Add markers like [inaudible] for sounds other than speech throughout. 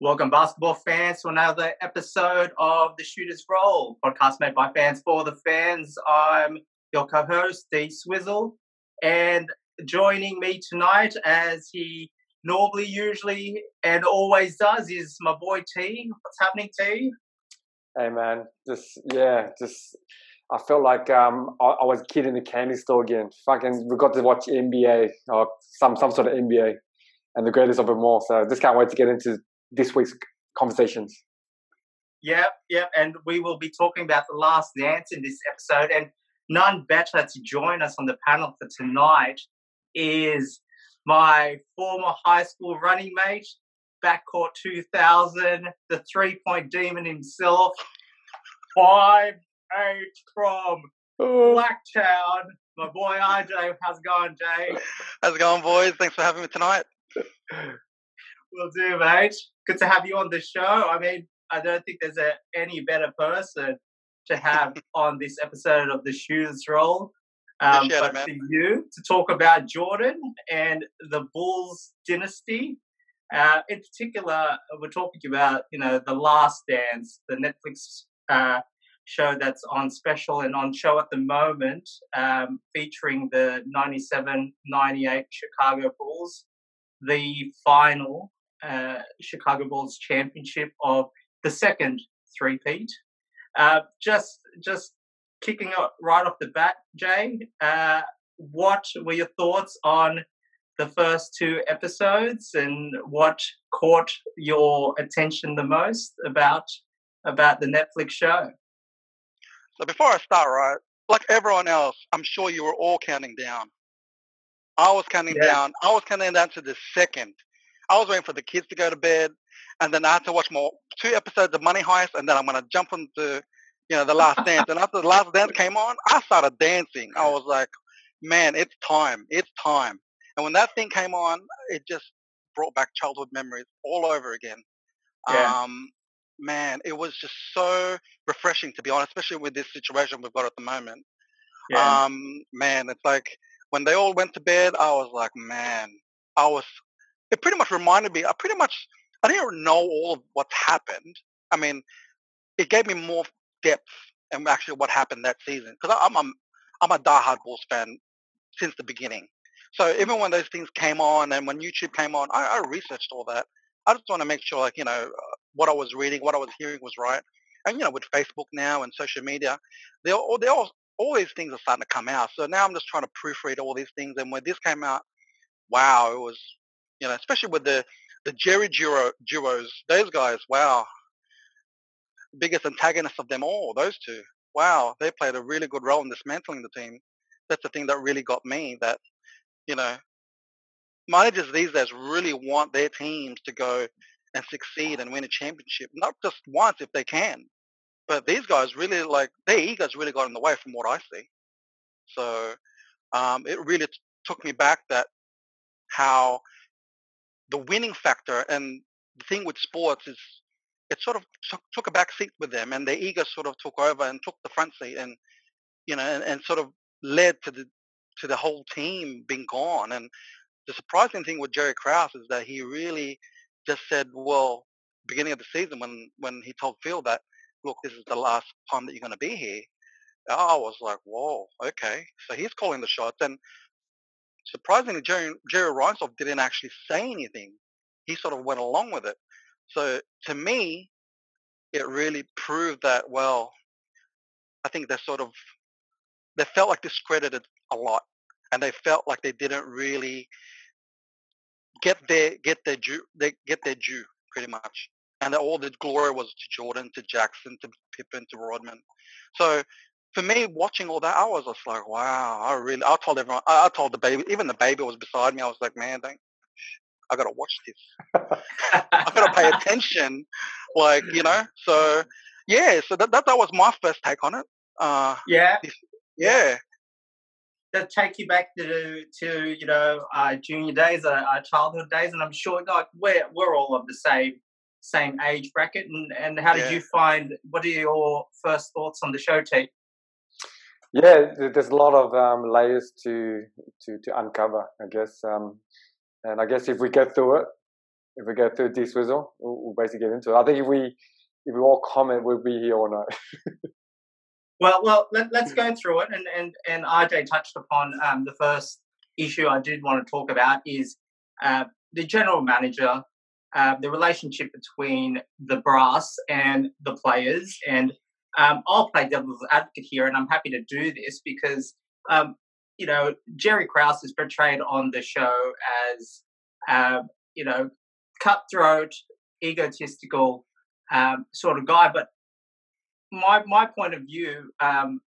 Welcome, basketball fans, to another episode of the Shooters Roll podcast made by fans for the fans. I'm your co host, D Swizzle, and joining me tonight, as he normally, usually, and always does, is my boy T. What's happening, T? Hey, man. Just, yeah, just. I felt like um, I, I, was a kid in the candy store again. Fucking, we got to watch NBA or some some sort of NBA, and the greatest of them all. So just can't wait to get into this week's conversations. Yep, yep. And we will be talking about the last dance in this episode. And none better to join us on the panel for tonight is my former high school running mate, backcourt 2000, the three point demon himself, five eight from. Blacktown. My boy RJ, how's it going, Jay? How's it going, boys? Thanks for having me tonight. Will do, mate. Good to have you on the show. I mean, I don't think there's a, any better person to have [laughs] on this episode of the Shoes Roll. Um, but it, for you to talk about Jordan and the Bulls dynasty. Uh, in particular, we're talking about you know the Last Dance, the Netflix uh, show that's on special and on show at the moment, um, featuring the 97-98 Chicago Bulls, the final uh, Chicago Bulls championship of the second three-peat. Uh, just, just kicking it right off the bat, Jay, uh, what were your thoughts on the first two episodes and what caught your attention the most about about the Netflix show? So before I start, right, like everyone else, I'm sure you were all counting down. I was counting yeah. down. I was counting down to the second I was waiting for the kids to go to bed, and then I had to watch more two episodes of Money Heist, and then I'm gonna jump into you know the Last [laughs] Dance. and after the Last Dance came on, I started dancing. I was like, man, it's time, it's time. And when that thing came on, it just brought back childhood memories all over again. Yeah. Um, man, it was just so refreshing to be honest, especially with this situation we've got at the moment. Yeah. Um, man, it's like when they all went to bed, I was like, man, I was it pretty much reminded me. I pretty much I didn't know all of what's happened. I mean, it gave me more depth and actually what happened that season because I'm a, I'm a diehard Bulls fan since the beginning. So even when those things came on and when YouTube came on, I, I researched all that. I just want to make sure, like you know, what I was reading, what I was hearing was right. And you know, with Facebook now and social media, they all they all all these things are starting to come out. So now I'm just trying to proofread all these things. And when this came out, wow, it was you know, especially with the the Jerry duo, duos, those guys, wow, biggest antagonists of them all, those two. Wow, they played a really good role in dismantling the team. That's the thing that really got me. That you know, managers these days really want their teams to go and succeed and win a championship, not just once if they can. But these guys really like their egos really got in the way from what I see. So um, it really t- took me back that how the winning factor and the thing with sports is it sort of took, took a back seat with them and their ego sort of took over and took the front seat and you know and, and sort of led to the to the whole team being gone. And the surprising thing with Jerry Krause is that he really just said well beginning of the season when when he told Phil that look this is the last time that you're going to be here I was like whoa okay so he's calling the shots and surprisingly, Jerry, Jerry Reinsdorf didn't actually say anything. He sort of went along with it. So to me, it really proved that, well, I think they sort of, they felt like discredited a lot and they felt like they didn't really get their, get their due, they get their due pretty much. And all the glory was to Jordan, to Jackson, to Pippen, to Rodman. So for me, watching all that, I was just like, wow, I really, I told everyone, I, I told the baby, even the baby was beside me. I was like, man, don't, I got to watch this. I got to pay attention. Like, you know, so yeah, so that, that, that was my first take on it. Uh, yeah. Yeah. That take you back to, to you know, uh, junior days, uh, uh, childhood days. And I'm sure, like, we're, we're all of the same same age bracket. And, and how did yeah. you find, what are your first thoughts on the show, T? Yeah, there's a lot of um, layers to, to to uncover, I guess. Um, and I guess if we get through it, if we go through this whistle, we'll, we'll basically get into it. I think if we if we all comment, we'll be here all night. well, well, let, us go through it. And and and RJ touched upon um, the first issue I did want to talk about is uh, the general manager, uh, the relationship between the brass and the players. And um, I'll play devil's advocate here, and I'm happy to do this because um, you know Jerry Krause is portrayed on the show as uh, you know cutthroat, egotistical um, sort of guy. But my my point of view um,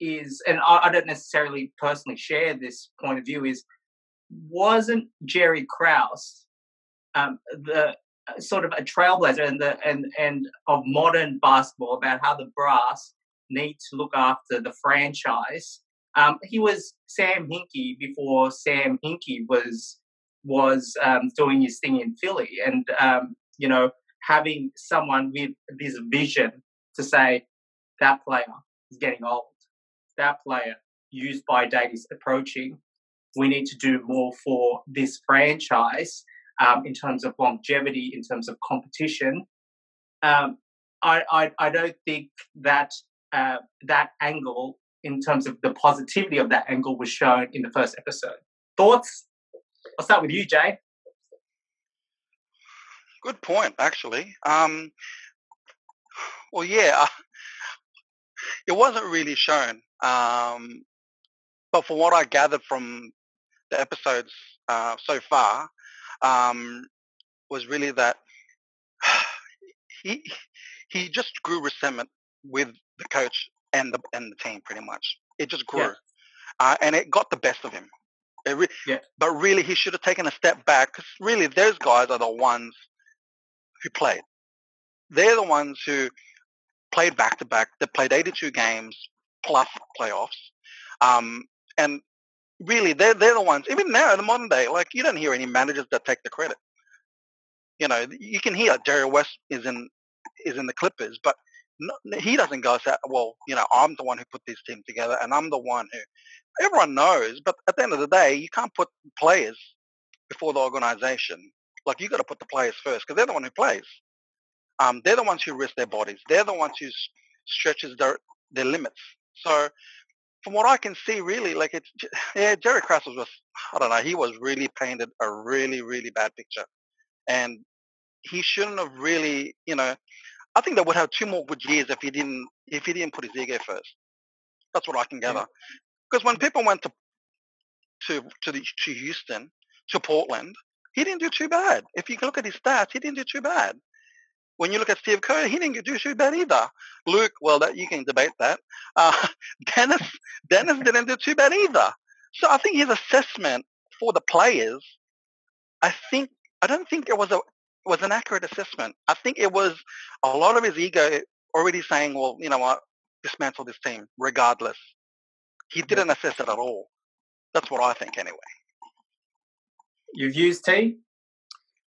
is, and I, I, don't necessarily personally share this point of view, is wasn't Jerry Krause um, the sort of a trailblazer and the and and of modern basketball about how the brass need to look after the franchise. Um, he was Sam Hinkie before Sam Hinkie was was um, doing his thing in Philly, and um, you know having someone with this vision to say that player is getting old, that player used by date is approaching. We need to do more for this franchise um, in terms of longevity, in terms of competition. Um, I, I, I don't think that uh, that angle, in terms of the positivity of that angle, was shown in the first episode. Thoughts? I'll start with you, Jay. Good point, actually. Um, well, yeah, it wasn't really shown. Um, but from what I gathered from the episodes uh, so far, um, was really that [sighs] he he just grew resentment with the coach and the and the team pretty much. It just grew, yeah. uh, and it got the best of him. Re- yeah. But really, he should have taken a step back because really, those guys are the ones who played. They're the ones who played back to back. They played 82 games plus playoffs, um, and really, they're they're the ones. Even now in the modern day, like you don't hear any managers that take the credit. You know, you can hear Jerry West is in is in the Clippers, but he doesn't go say, "Well, you know, I'm the one who put this team together, and I'm the one who." Everyone knows, but at the end of the day, you can't put players before the organization. Like you got to put the players first because they're the one who plays. Um, they're the ones who risk their bodies. They're the ones who stretches their their limits. So from what I can see, really, like it's [sighs] yeah, Jerry Krause was just I don't know, he was really painted a really really bad picture, and he shouldn't have really, you know, I think they would have two more good years if he didn't if he didn't put his ego first. That's what I can gather. Because when people went to to to, the, to Houston, to Portland, he didn't do too bad. If you look at his stats, he didn't do too bad. When you look at Steve Kerr, he didn't do too bad either. Luke, well, that you can debate that. Uh, [laughs] Dennis, Dennis [laughs] didn't do too bad either. So I think his assessment for the players, I think, I don't think it was a was an accurate assessment. I think it was a lot of his ego already saying, well, you know what, dismantle this team regardless. He didn't assess it at all. That's what I think anyway. You've used T?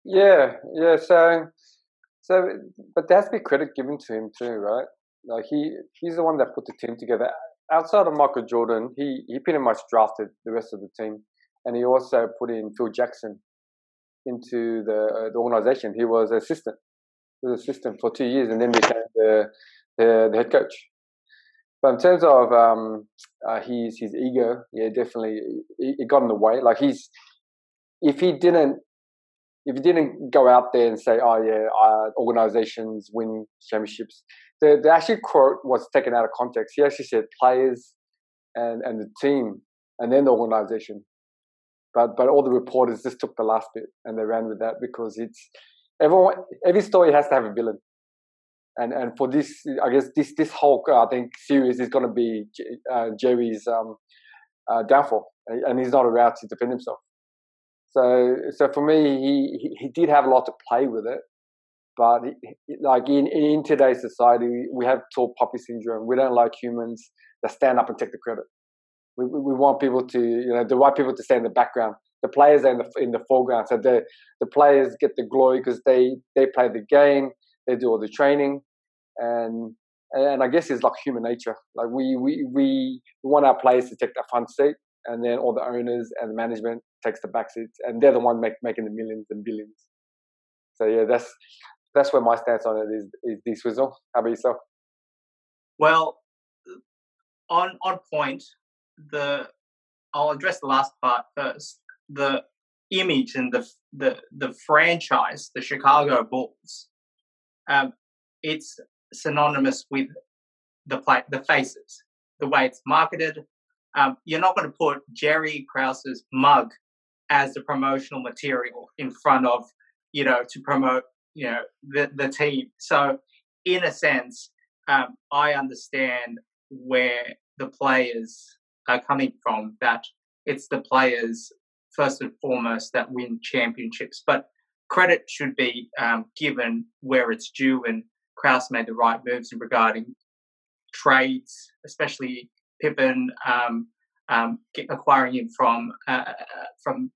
Yeah, yeah. So so, but there has to be credit given to him too, right? Like he, he's the one that put the team together. Outside of Michael Jordan, he he pretty much drafted the rest of the team, and he also put in Phil Jackson into the uh, the organization. He was assistant, he was assistant for two years, and then became the the, the head coach. But in terms of um, uh, his his ego, yeah, definitely it got in the way. Like he's if he didn't if you didn't go out there and say, "Oh yeah, uh, organizations win championships," the the actual quote was taken out of context. He actually said players and and the team, and then the organization. But but all the reporters just took the last bit and they ran with that because it's everyone. Every story has to have a villain, and and for this, I guess this this whole I think series is going to be uh, Jerry's um, uh, downfall, and he's not allowed to defend himself. So, so for me, he, he did have a lot to play with it, but like in, in today's society, we have tall poppy syndrome. We don't like humans that stand up and take the credit. We, we want people to, you know, the right people to stay in the background. The players are in the in the foreground, so the the players get the glory because they they play the game, they do all the training, and and I guess it's like human nature. Like we we we want our players to take the front seat, and then all the owners and the management takes the back seats, and they're the one make, making the millions and billions. So yeah, that's that's where my stance on it is is this Swizzle. How about yourself? Well, on on point, the I'll address the last part first. The image and the the the franchise, the Chicago Bulls, um, it's synonymous with the play, the faces, the way it's marketed. Um, you're not going to put Jerry Krause's mug as the promotional material in front of you know to promote you know the the team. So in a sense, um, I understand where the players are coming from. That it's the players first and foremost that win championships, but credit should be um, given where it's due. And Krause made the right moves in regarding trades, especially Pippen um, um, acquiring him from uh, from uh,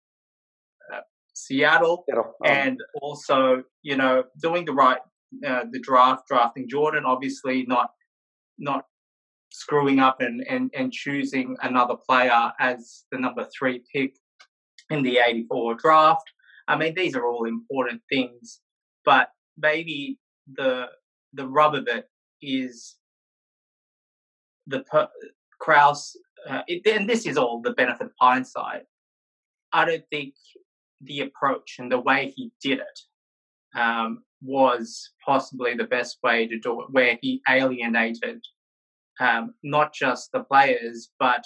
Seattle, Seattle. Oh. and also you know doing the right uh, the draft, drafting Jordan, obviously not not screwing up and, and, and choosing another player as the number three pick in the 84 draft. I mean, these are all important things, but maybe the the rub of it is the per, Krause, uh, it, and this is all the benefit of hindsight. I don't think the approach and the way he did it um, was possibly the best way to do it, where he alienated um, not just the players, but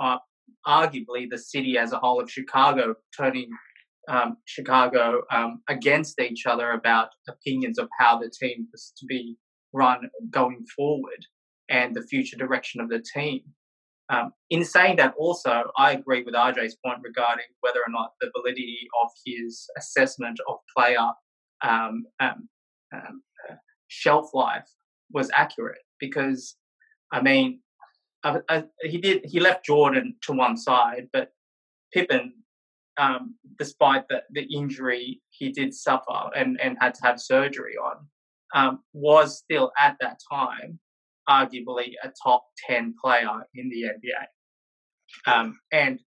uh, arguably the city as a whole of Chicago, turning um, Chicago um, against each other about opinions of how the team was to be run going forward and the future direction of the team. Um, in saying that, also, I agree with RJ's point regarding whether or not the validity of his assessment of player um, um, um, shelf life was accurate because, I mean, I, I, he did he left Jordan to one side, but Pippen, um, despite the, the injury he did suffer and, and had to have surgery on, um, was still at that time arguably a top ten player in the NBA, um, and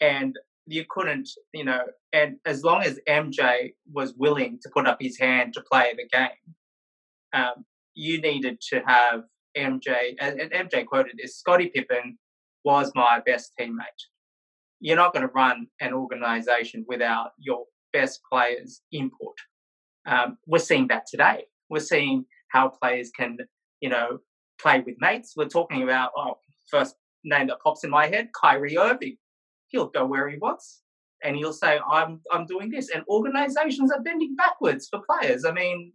and you couldn't, you know, and as long as MJ was willing to put up his hand to play the game, um, you needed to have MJ, and, MJ quoted this Scottie Pippen was my best teammate. You're not going to run an organization without your best players' input. Um, we're seeing that today. We're seeing how players can, you know, play with mates. We're talking about, oh, first name that pops in my head, Kyrie Irving. He'll go where he wants and he'll say, I'm, I'm doing this. And organizations are bending backwards for players. I mean,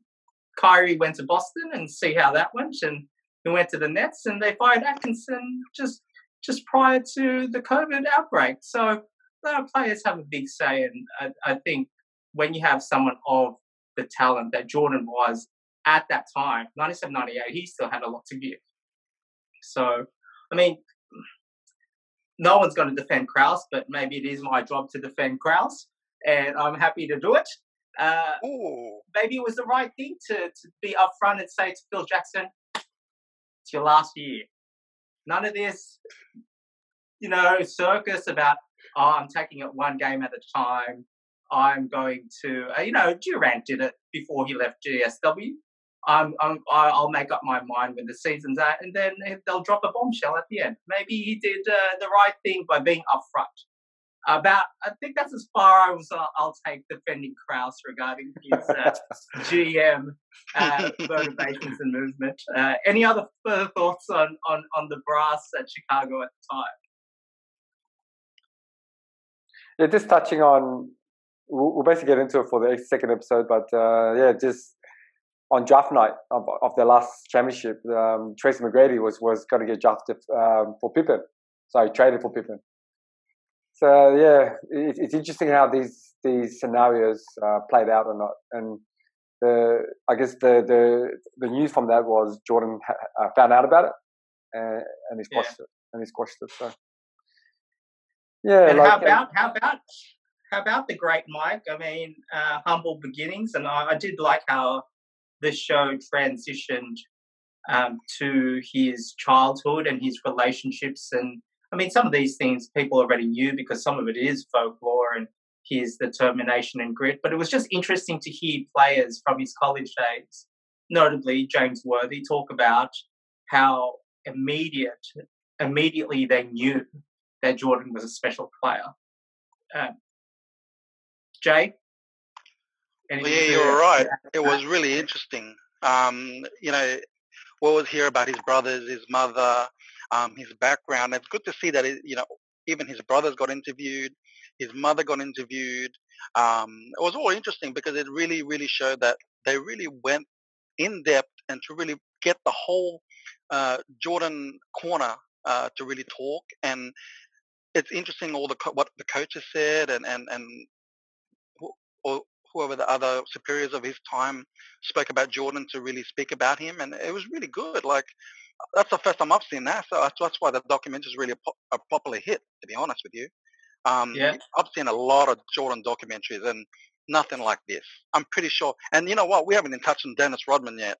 Kyrie went to Boston and see how that went. And he went to the Nets and they fired Atkinson just just prior to the COVID outbreak. So players have a big say, and I, I think when you have someone of the talent that Jordan was at that time, 97, 98, he still had a lot to give. So, I mean, no one's going to defend Krause, but maybe it is my job to defend Krause, and I'm happy to do it. Uh, maybe it was the right thing to, to be upfront and say to Phil Jackson, it's your last year. None of this, you know, circus about, oh, I'm taking it one game at a time. I'm going to, uh, you know, Durant did it before he left GSW. I'm, I'm, I'll make up my mind when the season's out, and then they'll drop a bombshell at the end. Maybe he did uh, the right thing by being upfront about I think that's as far I was. Uh, I'll take defending Krause regarding his uh, [laughs] GM uh, motivations and movement. Uh, any other further thoughts on, on on the brass at Chicago at the time? Yeah, just touching on. We'll, we'll basically get into it for the second episode, but uh, yeah, just on draft night of, of the last championship, um, Tracy McGrady was was going to get drafted um, for Pippen. Sorry, traded for Pippen. So yeah, it, it's interesting how these these scenarios uh, played out or not. And the I guess the the the news from that was Jordan ha- uh, found out about it and, and he squashed yeah. it and he squashed it. So yeah. And like, how about how about how about the great Mike? I mean, uh, humble beginnings, and I, I, did like how this show transitioned um, to his childhood and his relationships and I mean, some of these things people already knew because some of it is folklore and his determination and grit. But it was just interesting to hear players from his college days, notably James Worthy, talk about how immediate, immediately they knew that Jordan was a special player. Um, Jay? Well, yeah, you're right. It was really interesting. Um, you know, what was here about his brothers, his mother, um, his background. It's good to see that, it, you know, even his brothers got interviewed, his mother got interviewed. Um, it was all interesting because it really, really showed that they really went in depth and to really get the whole uh, Jordan corner uh, to really talk. And it's interesting all the co- what the coaches said and and and or whoever the other superiors of his time spoke about Jordan to really speak about him, and it was really good. Like that's the first time I've seen that, so that's, why the documentary is really a, po- a popular hit. To be honest with you, um, yeah. I've seen a lot of Jordan documentaries, and nothing like this. I'm pretty sure. And you know what? We haven't even touched on Dennis Rodman yet.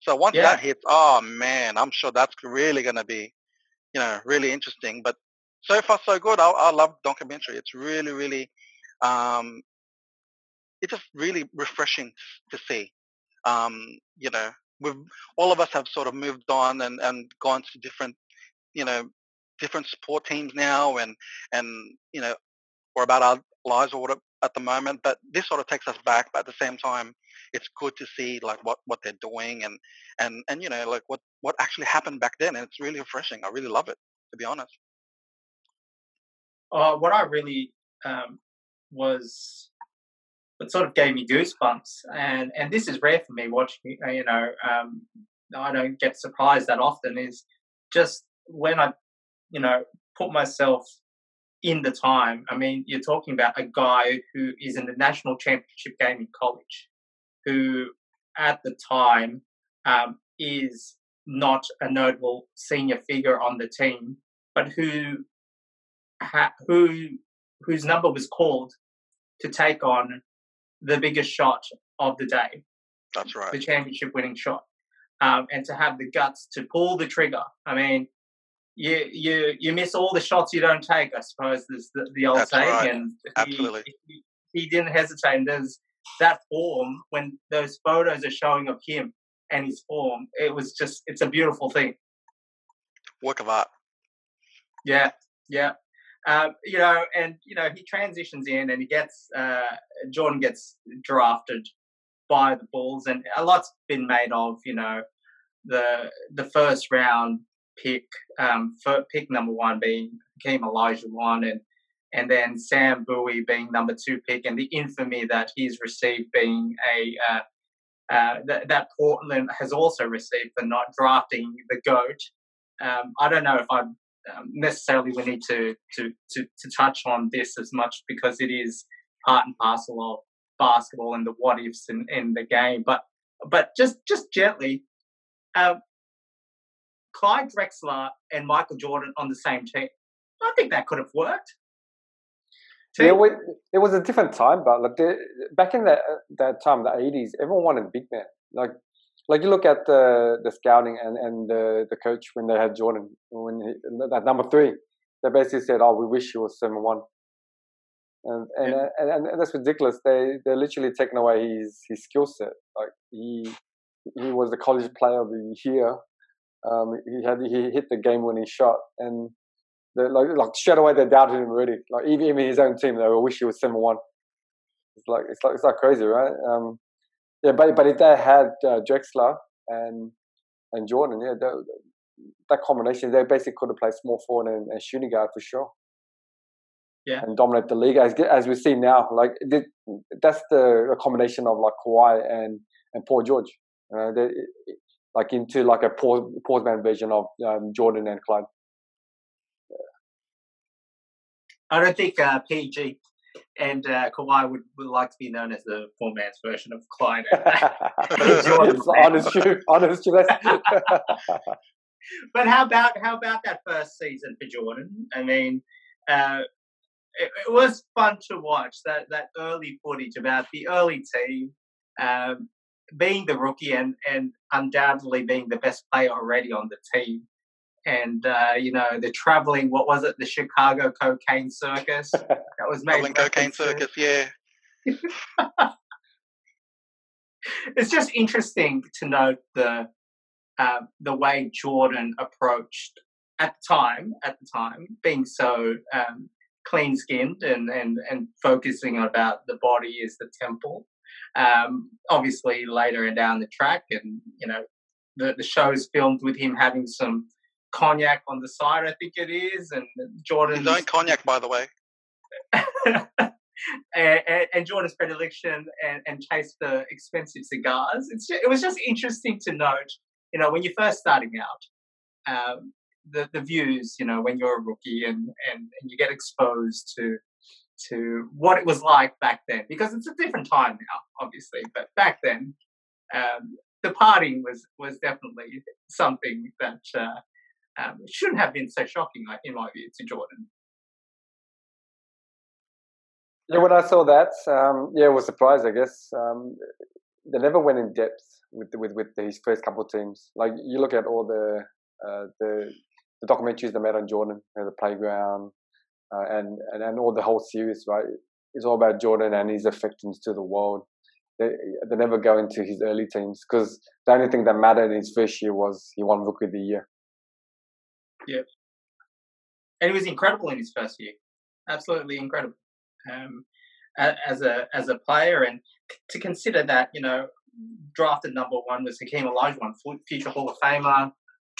So once Yeah. that hits, oh man, I'm sure that's really going to be, you know, really interesting. But so far so good. I, I love documentary. It's really, really, um, it's just really refreshing to see. Um, you know, we've all of us have sort of moved on and and gone to different, you know, different support teams now, and and you know, or about our lives or at the moment. But this sort of takes us back. But at the same time, it's good to see like what what they're doing and and and you know like what what actually happened back then. And it's really refreshing. I really love it, to be honest. Uh, what I really um, was, what sort of gave me goosebumps, and and this is rare for me watching. You know, um, I don't get surprised that often. Is just when I, you know, put myself in the time. I mean, you're talking about a guy who is in the national championship game in college, who at the time um, is not a notable senior figure on the team, but who ha- who whose number was called to take on the biggest shot of the day, That's right. the championship winning shot, um, and to have the guts to pull the trigger. I mean, you you you miss all the shots you don't take. I suppose there's the, the old That's saying, right. and Absolutely. he, he didn't hesitate. And there's that form when those photos are showing of him and his form. It was just it's a beautiful thing. Work of art. Yeah, yeah. Um, you know, and you know, he transitions in and he gets uh, Jordan gets drafted by the Bulls, and a lot's been made of you know the the first round pick, um, pick number one being Hakeem Olajuwon, and and then Sam Bowie being number two pick, and the infamy that he's received being a uh, uh, that, that Portland has also received for not drafting the goat. Um, I don't know if I um, necessarily we need to, to to to touch on this as much because it is part and parcel of basketball and the what ifs in, in the game. But but just just gently, um, Clyde Drexler and Michael Jordan on the same team. I think that could have worked. Yeah, we, it was a different time, but like the, back in that that time, the eighties, everyone wanted big men. Like, like you look at the the scouting and and the the coach when they had Jordan when he, that number three, they basically said, "Oh, we wish he was seven one." And and, and and that's ridiculous. They they're literally taking away his his skill set. Like he he was the college player of the year. Um, he had he hit the game winning shot and they like, like straight away they doubted him already. Like even, even his own team, they were wish he was seven one. It's like it's like it's like crazy, right? Um, yeah, but but if they had uh, Drexler and and Jordan, yeah, that, that combination, they basically could have played small forward and, and shooting guard for sure. Yeah. and dominate the league as as we see now. Like that's the, combination of like Kawhi and and Paul George. You know, they, like into like a Paul Paul man version of um, Jordan and Clyde. I don't think uh, PG and uh, Kawhi would, would like to be known as the poor man's version of Clyde. Honest truth, honest truth. But how about how about that first season for Jordan? I mean, uh, it, it was fun to watch that that early footage about the early team um, being the rookie and and undoubtedly being the best player already on the team, and uh, you know the traveling. What was it? The Chicago Cocaine Circus. [laughs] That was made. Cocaine Circus. Yeah. [laughs] it's just interesting to note the uh, the way Jordan approached at the time, at the time, being so um, clean skinned and, and, and focusing about the body is the temple. Um, obviously, later down the track, and you know, the, the show is filmed with him having some cognac on the side, I think it is, and Jordan. His own cognac, by the way. [laughs] and, and, and, Jordan's predilection and, and taste the expensive cigars. It's just, it was just interesting to note, you know, when you're first starting out, um, the, the views, you know, when you're a rookie and, and, and you get exposed to to what it was like back then, because it's a different time now, obviously. But back then, um, the partying was was definitely something that uh, um, shouldn't have been so shocking, in my view, to Jordan. Yeah, when I saw that, um, yeah, I was surprised. I guess um, they never went in depth with with with his first couple of teams. Like you look at all the uh, the the documentaries they made on Jordan, you know, the playground, uh, and, and and all the whole series, right? It's all about Jordan and his effectiveness to the world. They they never go into his early teams because the only thing that mattered in his first year was he won Rookie of the Year. Yeah, and he was incredible in his first year. Absolutely incredible um, as a as a player, and to consider that you know drafted number one was Hakeem Olajuwon, future Hall of Famer,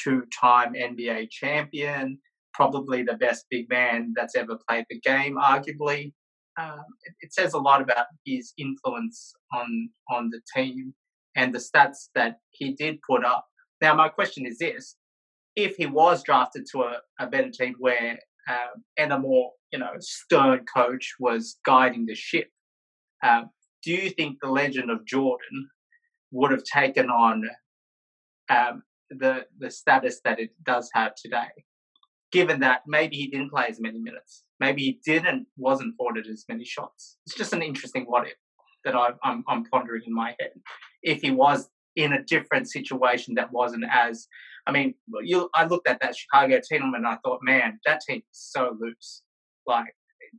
two-time NBA champion, probably the best big man that's ever played the game, arguably. Um, it, it, says a lot about his influence on on the team and the stats that he did put up. Now, my question is this: If he was drafted to a, a better team where um, and a more you know stern coach was guiding the ship, um, do you think the legend of Jordan would have taken on um, the the status that it does have today, given that maybe he didn't play as many minutes, maybe he didn't wasn't afforded as many shots. It's just an interesting what if that I'm I'm pondering in my head. If he was in a different situation that wasn't as, I mean, you I looked at that Chicago team and I thought, man, that team is so loose. Like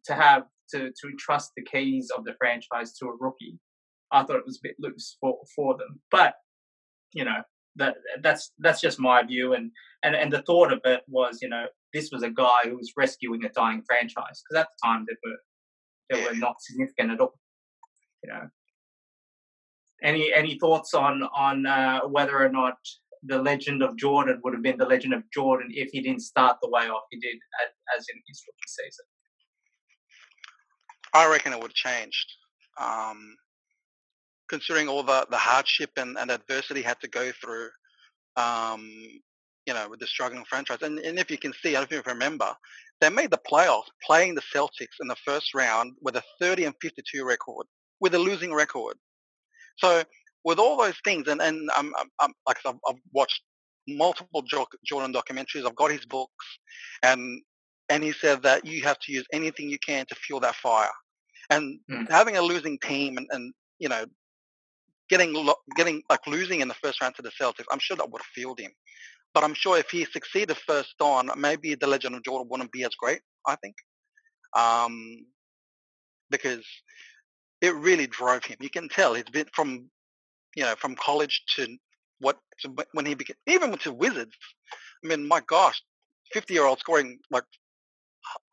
to have to to trust the keys of the franchise to a rookie, I thought it was a bit loose for for them. But you know, that that's that's just my view and and and the thought of it was you know this was a guy who was rescuing a dying franchise because at the time they were they were not significant at all you know any any thoughts on on uh, whether or not the legend of Jordan would have been the legend of Jordan if he didn't start the way off he did as in his rookie season I reckon it would have changed um, considering all the, the hardship and, and adversity had to go through, um, you know, with the struggling franchise. And, and if you can see, I don't know if you remember, they made the playoffs playing the Celtics in the first round with a 30 and 52 record, with a losing record. So with all those things, and, and I'm, I'm, I'm like I've, I've watched multiple Jordan documentaries. I've got his books, and and he said that you have to use anything you can to fuel that fire. And mm. having a losing team and, and you know getting getting like losing in the first round to the Celtics, I'm sure that would have fueled him. But I'm sure if he succeeded first on, maybe the legend of Jordan wouldn't be as great. I think, um, because it really drove him. You can tell he's been from, you know, from college to what to when he became even with the Wizards. I mean, my gosh, 50 year old scoring like,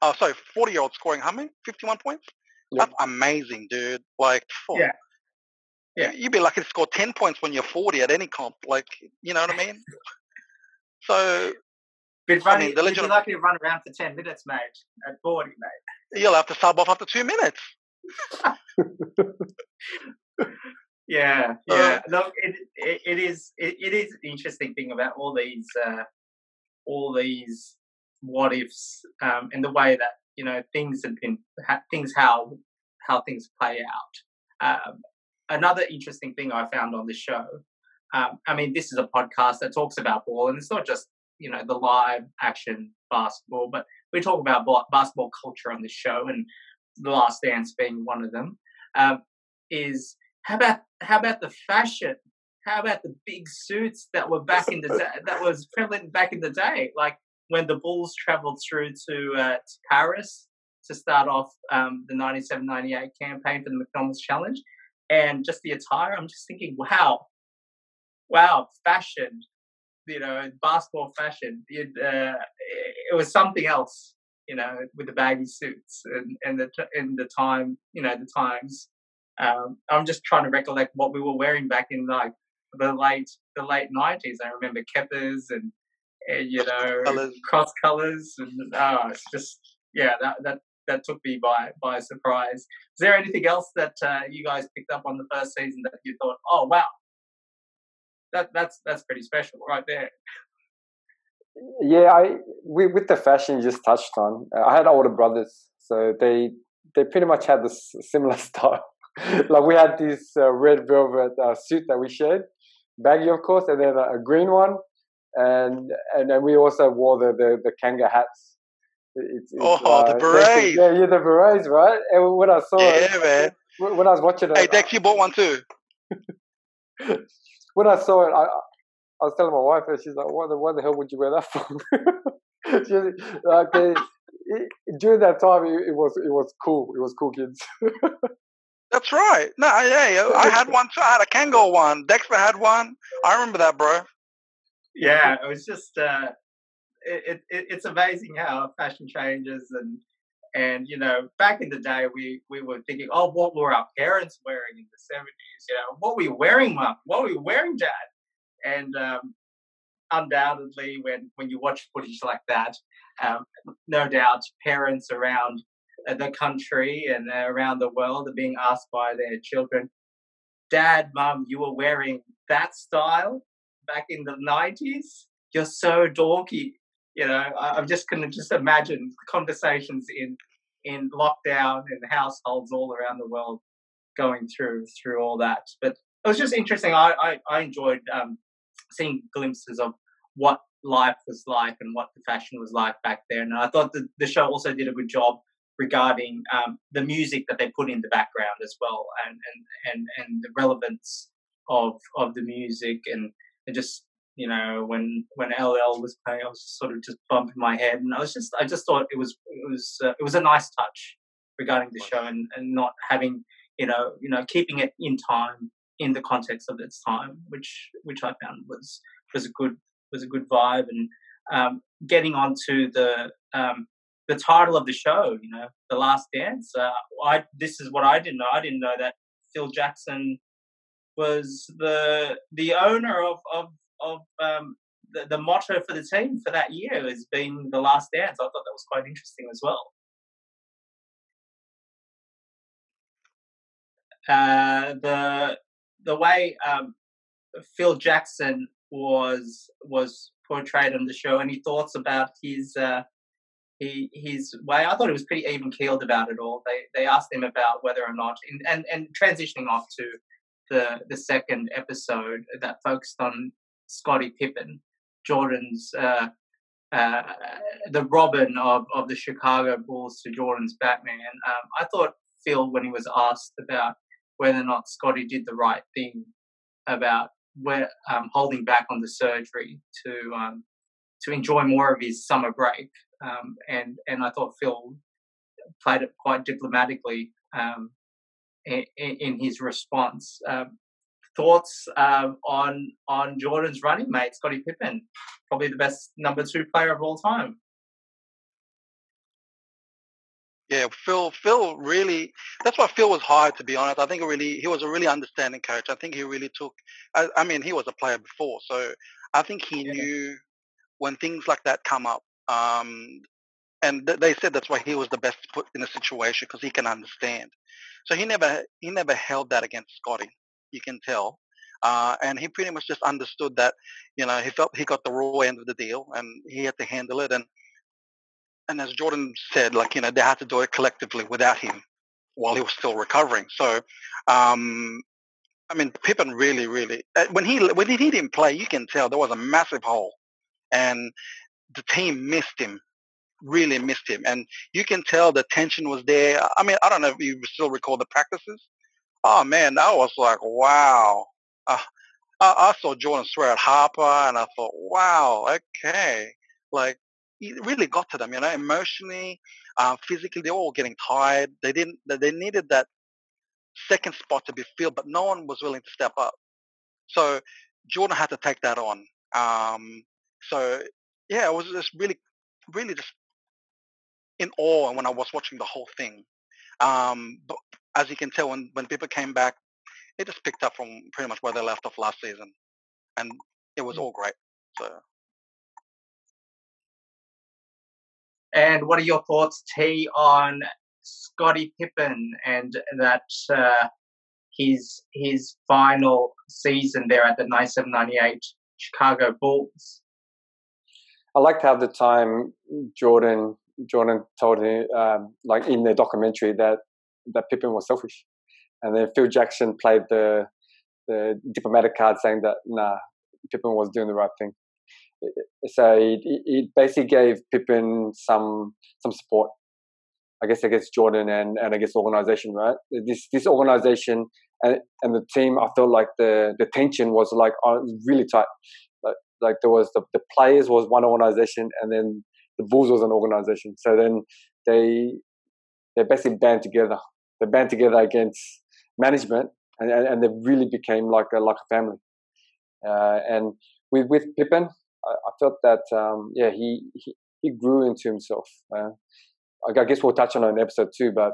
uh, sorry, 40 year old scoring how many? 51 points. That's amazing, dude. Like, yeah. Yeah, you'd be lucky to score ten points when you're forty at any comp. Like, you know what I mean? [laughs] So, but running, I mean, the legend, you'd be lucky to run around for ten minutes, mate. At forty, mate. You'll have to sub off after two minutes. [laughs] yeah, yeah. Uh, Look, it, it, it is it, it is an interesting thing about all these uh, all these what ifs um, and the way that you know things have been things how how things play out. Um, another interesting thing I found on the show. Um, I mean, this is a podcast that talks about ball, and it's not just you know the live action basketball, but we talk about basketball culture on the show, and the Last Dance being one of them. Um, is how about how about the fashion how about the big suits that were back in the [laughs] day, that was prevalent back in the day, like when the Bulls travelled through to, uh, to Paris to start off um, the 97-98 campaign for the McDonald's Challenge, and just the attire. I'm just thinking, wow, wow, fashion, you know, basketball fashion. It, uh, it was something else, you know, with the baggy suits and, and the in the time, you know, the times. Um, I'm just trying to recollect what we were wearing back in like the late the late nineties. I remember keppers and, and you know colors. cross colors and oh, it's just yeah that that that took me by by surprise. Is there anything else that uh, you guys picked up on the first season that you thought, oh wow, that that's that's pretty special right there? Yeah, I we, with the fashion you just touched on. Uh, I had older brothers, so they they pretty much had this similar [laughs] style. like we had this uh, red velvet uh, suit that we shared, baggy of course, and then a, a green one, and and then we also wore the the, the kanga hats. It's, it's, oh, uh, the berets! Yeah, yeah, the berets, right? And when I saw yeah, it, man. when I was watching it, hey, you bought one too. [laughs] when I saw it, I I was telling my wife, and she's like, "What the why the hell would you wear that for?" [laughs] she, like they, it, during that time, it, it, was it was cool. It was cool, kids. That's right. No, yeah, I [laughs] had one too. I had a Kangol one. Dexter had one. I remember that, bro. Yeah, it was just. Uh, it, it, it's amazing how fashion changes and and you know back in the day we we were thinking oh what were our parents wearing in the 70s you know what were you wearing mom what were you wearing dad and um, undoubtedly when when you watch footage like that um, no doubt parents around the country and around the world are being asked by their children dad mom you were wearing that style back in the 90s you're so dorky you know, I, am just going to just imagine conversations in in lockdown in households all around the world going through through all that. But it was just interesting. I I, I enjoyed um, seeing glimpses of what life was like and what the fashion was like back there. And I thought the, the show also did a good job regarding um, the music that they put in the background as well, and and and, and the relevance of of the music and, and just you know, when when LL was playing, I was sort of just bumping my head, and I was just, I just thought it was, it was, uh, it was a nice touch regarding the show, and, and not having, you know, you know, keeping it in time in the context of its time, which which I found was was a good was a good vibe, and um, getting onto the um, the title of the show, you know, The Last Dance. Uh, I this is what I didn't know. I didn't know that Phil Jackson was the the owner of of of um, the, the, motto for the team for that year has been the last dance. I thought that was quite interesting as well. Uh, the the way um, Phil Jackson was was portrayed on the show. Any thoughts about his uh, he, his way? I thought it was pretty even keeled about it all. They they asked him about whether or not, and and transitioning off to the the second episode that focused on Scottie Pippen, Jordan's uh, uh, the Robin of, of the Chicago Bulls to Jordan's Batman. Um, I thought Phil, when he was asked about whether or not Scottie did the right thing about where, um, holding back on the surgery to um, to enjoy more of his summer break, um, and and I thought Phil played it quite diplomatically um, in, in, his response. Um, thoughts um, on on Jordan's running mate, Scottie Pippen, probably the best number two player of all time. Yeah, Phil. Phil really. That's why Phil was hired. To be honest, I think really he was a really understanding coach. I think he really took. I, I mean, he was a player before, so I think he yeah. knew when things like that come up. Um, and th- they said that's why he was the best put in a situation because he can understand. So he never he never held that against Scottie. you can tell. Uh, and he pretty much just understood that, you know, he felt he got the raw end of the deal and he had to handle it. And and as Jordan said, like you know, they had to do it collectively without him while he was still recovering. So, um, I mean, Pippen really, really uh, when he when he didn't play, you can tell there was a massive hole, and the team missed him, really missed him, and you can tell the tension was there. I mean, I don't know if you still recall the practices, oh man, I was like, wow. Uh, I, I saw Jordan swear at Harper, and I thought, wow, okay, like it really got to them, you know, emotionally, uh, physically. They were all getting tired. They didn't. They needed that second spot to be filled, but no one was willing to step up. So Jordan had to take that on. Um, so yeah, it was just really, really just in awe when I was watching the whole thing. Um, but as you can tell, when when people came back, they just picked up from pretty much where they left off last season, and it was mm. all great. So. And what are your thoughts, T, on Scottie Pippen and that uh, his his final season there at the 97-98 Chicago Bulls? I liked how the time Jordan Jordan told him, um, like in the documentary, that that Pippen was selfish, and then Phil Jackson played the the diplomatic card saying that nah, Pippen was doing the right thing. So it, it basically gave Pippen some some support. I guess against Jordan and, and against organization, right? This this organization and and the team, I felt like the the tension was like uh, really tight. Like, like there was the, the players was one organization, and then the Bulls was an organization. So then they they basically band together. They band together against management, and, and, and they really became like a like a family. Uh, and with with Pippen, I, I felt that um, yeah he, he he grew into himself. Uh, I guess we'll touch on it in episode two, but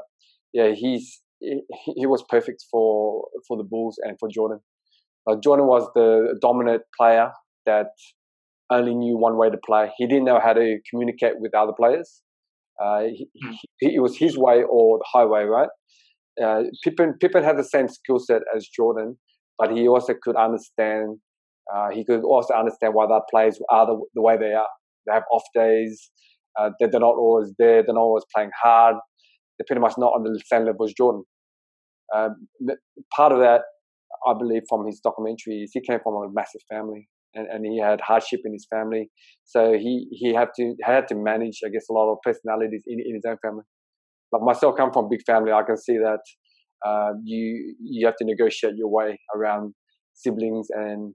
yeah, he's he, [laughs] he was perfect for for the Bulls and for Jordan. Uh, Jordan was the dominant player that only knew one way to play. He didn't know how to communicate with other players. Uh, he, he, it was his way or the highway, right? Uh, Pippen, Pippen had the same skill set as Jordan, but he also could understand. Uh, he could also understand why that players are the, the, way they are. They have off days. Uh, they're, they're, not always there. They're not always playing hard. They're pretty much not on the same level as Jordan. Um, part of that, I believe, from his documentary is he came from a massive family and, and he had hardship in his family. So he, he had to had to manage, I guess, a lot of personalities in, in his own family. Like myself, come from a big family. I can see that uh, you you have to negotiate your way around siblings and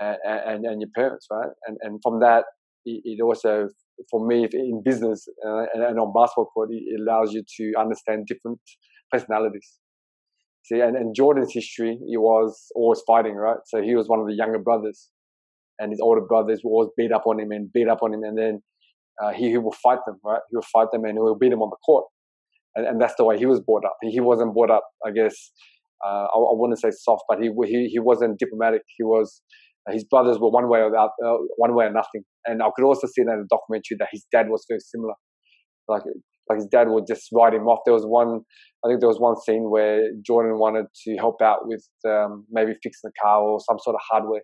and and your parents, right? And and from that, it, also for me in business uh, and, and, on basketball court, it allows you to understand different personalities. See, and, and Jordan's history, he was always fighting, right? So he was one of the younger brothers and his older brothers will always beat up on him and beat up on him, and then uh, he, he will fight them, right? He will fight them and he will beat them on the court, and, and that's the way he was brought up. He wasn't brought up, I guess. Uh, I, I wouldn't say soft, but he he he wasn't diplomatic. He was his brothers were one way or the other, uh, one way or nothing. And I could also see that in the documentary that his dad was very similar. Like like his dad would just write him off. There was one, I think there was one scene where Jordan wanted to help out with um, maybe fixing the car or some sort of hardware,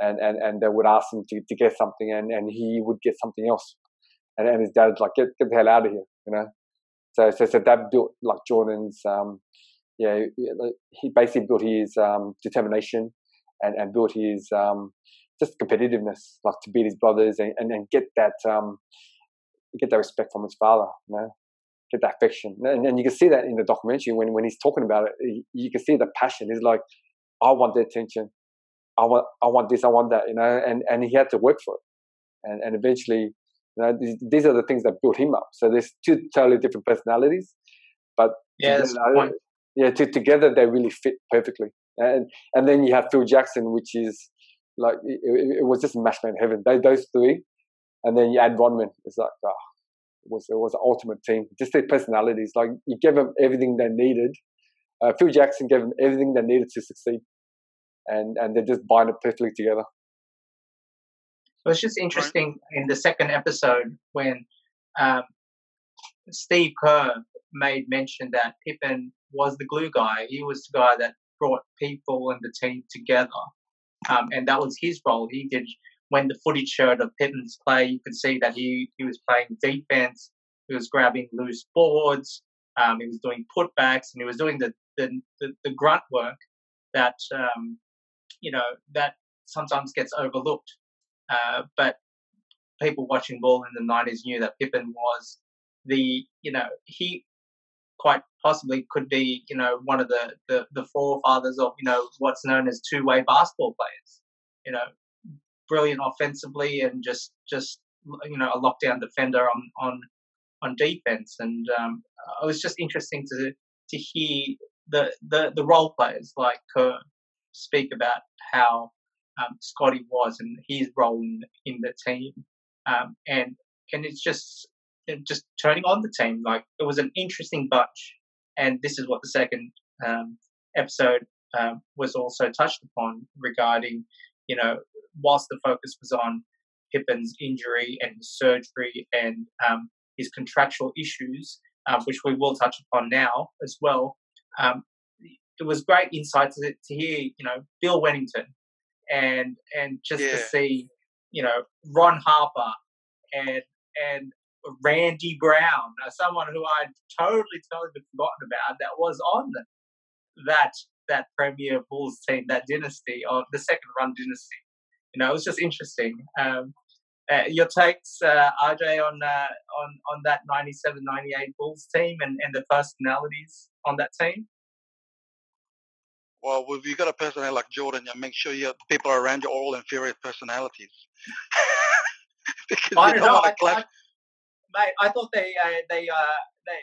and, and, and they would ask him to, to get something and, and he would get something else. And, and his dad's like, get, get the hell out of here, you know? So, so, so that built like Jordan's, um, yeah, he basically built his um, determination and, and built his um, just competitiveness, like to beat his brothers and, and, and get that um, get that respect from his father, you know, get that affection. And, and you can see that in the documentary when, when he's talking about it, you can see the passion. He's like, I want the attention. I want, I want this, I want that, you know, and, and he had to work for it. And, and eventually, you know, these, these are the things that built him up. So there's two totally different personalities, but yeah, together, yeah, to, together they really fit perfectly. And and then you have Phil Jackson, which is like it, it was just match made in heaven. They, those three, and then you add Rodman. It's like oh, it was it was an ultimate team. Just their personalities, like you gave them everything they needed. Uh, Phil Jackson gave them everything they needed to succeed and and they just bind it perfectly together. It was just interesting in the second episode when um, Steve Kerr made mention that Pippen was the glue guy. He was the guy that brought people and the team together, um, and that was his role. He did when the footage showed of Pippen's play, you could see that he he was playing defense. He was grabbing loose boards. Um, he was doing putbacks, and he was doing the the, the, the grunt work that um, you know that sometimes gets overlooked. Uh, but people watching ball in the 90s knew that Pippen was the you know he quite possibly could be you know one of the the, the forefathers of you know what's known as two way basketball players. you know, brilliant offensively and just just you know a lockdown defender on on on defense. And um, it was just interesting to to hear the the, the role players like Kerr speak about how um, Scottie was and his role in, in the team. Um, and and it's just just turning on the team. Like it was an interesting bunch, and this is what the second um, episode um, was also touched upon regarding, you know, whilst the focus was on Pippen's injury and his surgery and um, his contractual issues, uh, which we will touch upon now as well. Um, it was great insight to, to hear, you know, Bill Wennington and and just yeah. to see, you know, Ron Harper and and Randy Brown, uh, someone who I'd totally totally forgotten about that was on that that Premier Bulls team, that dynasty or the second run dynasty. You know, it was just interesting. Um, uh, your takes, uh, RJ, on uh, on on that 97, 98 Bulls team and, and the personalities on that team? Well, if you got a personality like Jordan, you make sure your people around you are all inferior personalities. [laughs] because I don't, know. I, I, mate, I thought they uh, they uh, they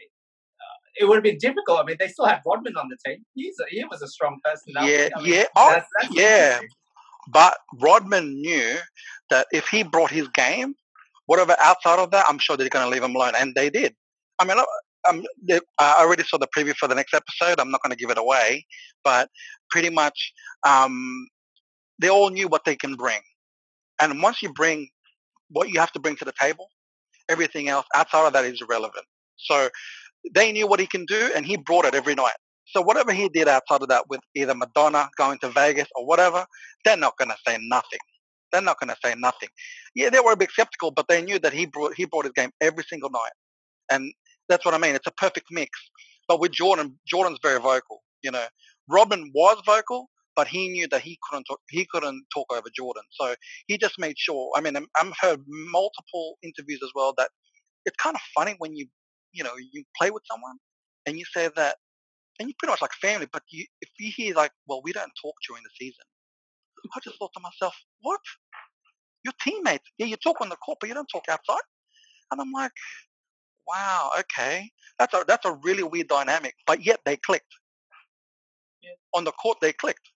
uh, it would have been difficult. I mean, they still had Rodman on the team. He's a, he was a strong personality. Yeah, I mean, yeah, oh, that's, that's yeah. But Rodman knew that if he brought his game, whatever outside of that, I'm sure they're going to leave him alone, and they did. I mean, um, they, I already saw the preview for the next episode. I'm not going to give it away, but pretty much um, they all knew what they can bring. And once you bring what you have to bring to the table, everything else outside of that is irrelevant. So they knew what he can do, and he brought it every night. So whatever he did outside of that with either Madonna going to Vegas or whatever, they're not going to say nothing. They're not going to say nothing. Yeah, they were a bit skeptical, but they knew that he brought he brought his game every single night, and that's what I mean. It's a perfect mix. But with Jordan, Jordan's very vocal. You know, Robin was vocal, but he knew that he couldn't talk, he couldn't talk over Jordan. So he just made sure. I mean, I've heard multiple interviews as well that it's kind of funny when you you know you play with someone and you say that, and you're pretty much like family, but you, if you hear like, well, we don't talk during the season. I just thought to myself, what? Your teammates? Yeah, you talk on the court, but you don't talk outside. And I'm like, wow, okay, that's a that's a really weird dynamic. But yet they clicked. Yeah. On the court, they clicked.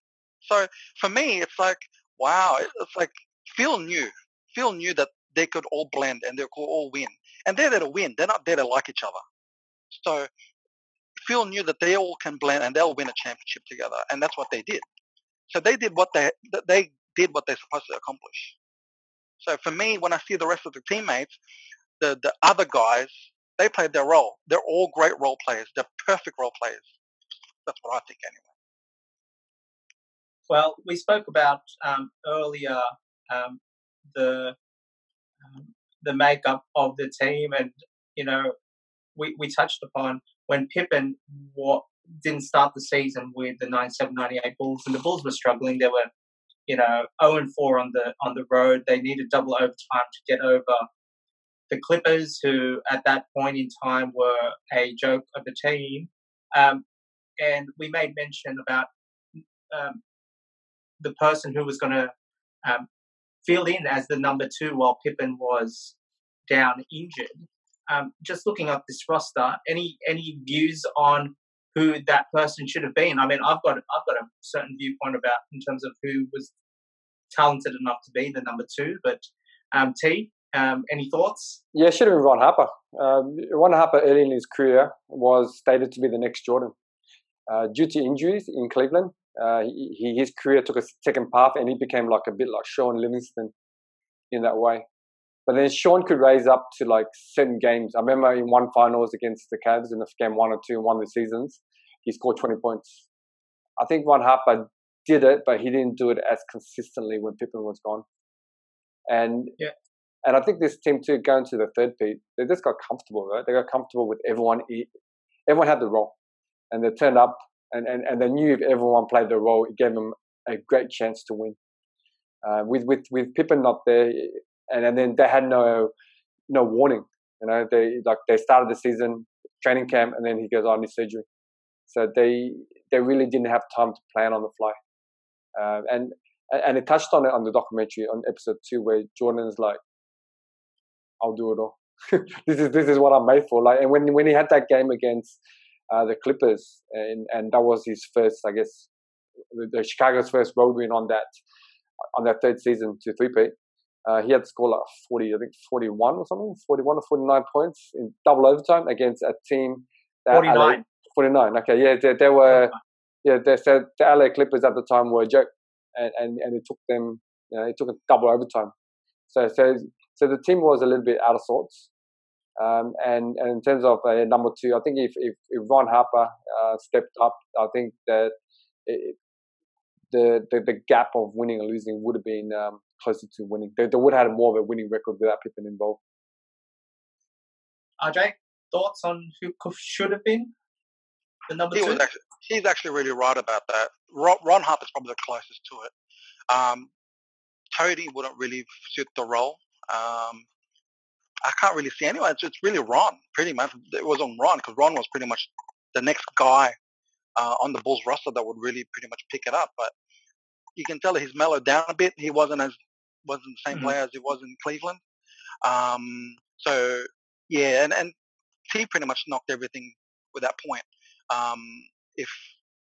So for me, it's like, wow, it's like Phil knew. Phil knew that they could all blend and they could all win. And they're there to win. They're not there to like each other. So Phil knew that they all can blend and they'll win a championship together. And that's what they did. So they did what they they did what they're supposed to accomplish. So for me, when I see the rest of the teammates, the the other guys, they played their role. They're all great role players. They're perfect role players. That's what I think, anyway. Well, we spoke about um, earlier um, the um, the makeup of the team, and you know, we, we touched upon when Pippen what, didn't start the season with the 97-98 Bulls, and the Bulls were struggling. They were, you know, 0 and 4 on the on the road. They needed double overtime to get over the Clippers, who at that point in time were a joke of the team. Um, and we made mention about um, the person who was going to um, fill in as the number two while Pippen was down injured. Um, just looking up this roster, any any views on who that person should have been? I mean, I've got I've got a certain viewpoint about in terms of who was talented enough to be the number two, but um, T, um, any thoughts? Yeah, should have been Ron Harper. Um, Ron Harper early in his career was stated to be the next Jordan. Uh, due to injuries in Cleveland, uh, he, his career took a second path and he became like a bit like Shaun Livingston in that way. But then Shaun could raise up to like certain games. I remember in one finals against the Cavs in the game one or two in one of the seasons, he scored 20 points. I think Ron Harper did it, but he didn't do it as consistently when Pippen was gone. And yeah. and I think this team too, going to the third peat, they just got comfortable, right? They got comfortable with everyone. Everyone had the role, and they turned up and, and, and they knew if everyone played their role, it gave them a great chance to win. Uh, with with with Pippen not there, and, and then they had no no warning. You know, they like they started the season training camp, and then he goes on his surgery. So they they really didn't have time to plan on the fly. Uh, and and, it touched on it on the documentary on episode two where Jordan's like, "I'll do it all. [laughs] this is this is what I'm made for." Like, and when when he had that game against uh, the Clippers, and and that was his first, I guess, the, the Chicago's first road win on that on that third season to three peat. Uh, he had scored like 40, I think 41 or something, 41 or 49 points in double overtime against a team. 49. LA, 49. Okay, yeah, they, they were, yeah, they said the LA Clippers at the time were a joke, and and, and it took them, you know, it took a double overtime. So so so the team was a little bit out of sorts. Um, and, and in terms of uh, number two, I think if if, if Ron Harper uh, stepped up, I think that it, the, the the gap of winning and losing would have been um, closer to winning. They, they would have had more of a winning record without Pippen involved. RJ, thoughts on who should have been the number he two? Actually, he's actually really right about that. Ron, Ron Harper's probably the closest to it. Um, Cody wouldn't really suit the role. Um, I can't really see anyone. It's, it's really Ron, pretty much. It was on Ron because Ron was pretty much the next guy uh, on the Bulls roster that would really pretty much pick it up. But you can tell he's mellowed down a bit. He wasn't as wasn't the same mm-hmm. player as he was in Cleveland. Um, so yeah, and and he pretty much knocked everything with that point. Um, if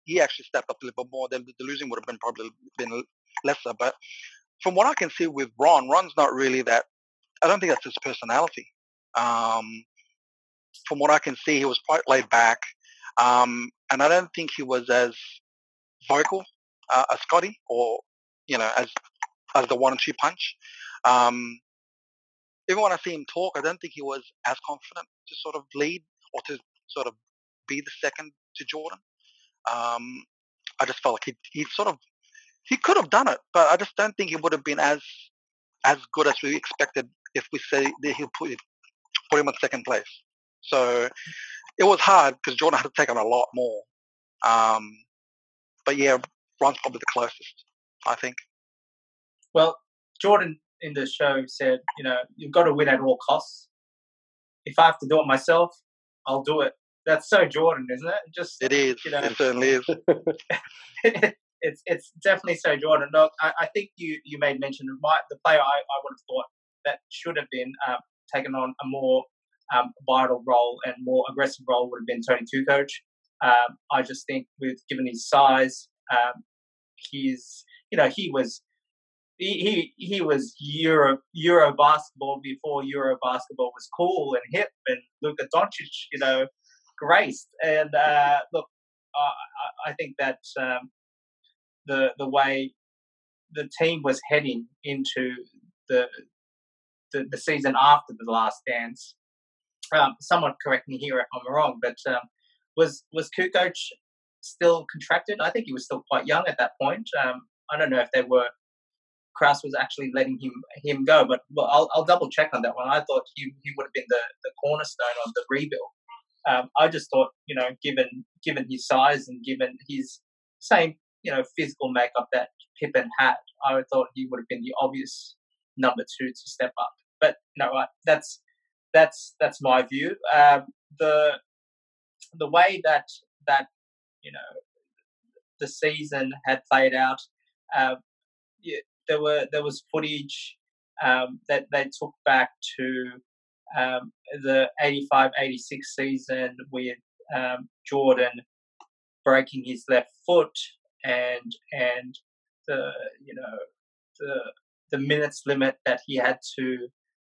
he actually stepped up a little bit more, then the losing would have been probably been lesser. But from what I can see with Ron, Ron's not really that. I don't think that's his personality. Um, from what I can see, he was quite laid back, um, and I don't think he was as vocal uh, as Scottie or you know as as the one and two punch. Um, even when I see him talk, I don't think he was as confident to sort of lead or to sort of be the second to Jordan. Um, I just felt like he he sort of he could have done it, but I just don't think he would have been as as good as we expected if we say that he put put him in second place. So it was hard because Jordan had to take on a lot more. Um, but yeah, Ron's probably the closest, I think. Well, Jordan in the show said, you know, you've got to win at all costs. If I have to do it myself, I'll do it. That's so Jordan, isn't it? Just it is. You know, it certainly is. [laughs] it's it's definitely so Jordan. Look, I, I think you you made mention of my, the player I, I would have thought that should have been um, taken on a more um, vital role and more aggressive role would have been Toni Kukoc. Um, I just think with given his size, um, he's you know he was he, he he was Euro Euro basketball before Euro basketball was cool and hip, and Luka Doncic, you know, graced. And uh, look, uh, I think that um, the the way the team was heading into the the, the season after the last dance. Um, someone correct me here if I'm wrong, but um, was was Kukoc still contracted? I think he was still quite young at that point. Um, I don't know if they were Krause was actually letting him him go. But well, I'll, I'll double check on that one. I thought he, he would have been the, the cornerstone of the rebuild. Um, I just thought, you know, given given his size and given his same, you know, physical makeup that Pippen had, I thought he would have been the obvious number two to step up. But know, that's that's that's my view. Um, the the way that that you know the season had played out, uh, there were there was footage um, that they took back to um, the 85-86 season with um, Jordan breaking his left foot and and the you know the the minutes limit that he had to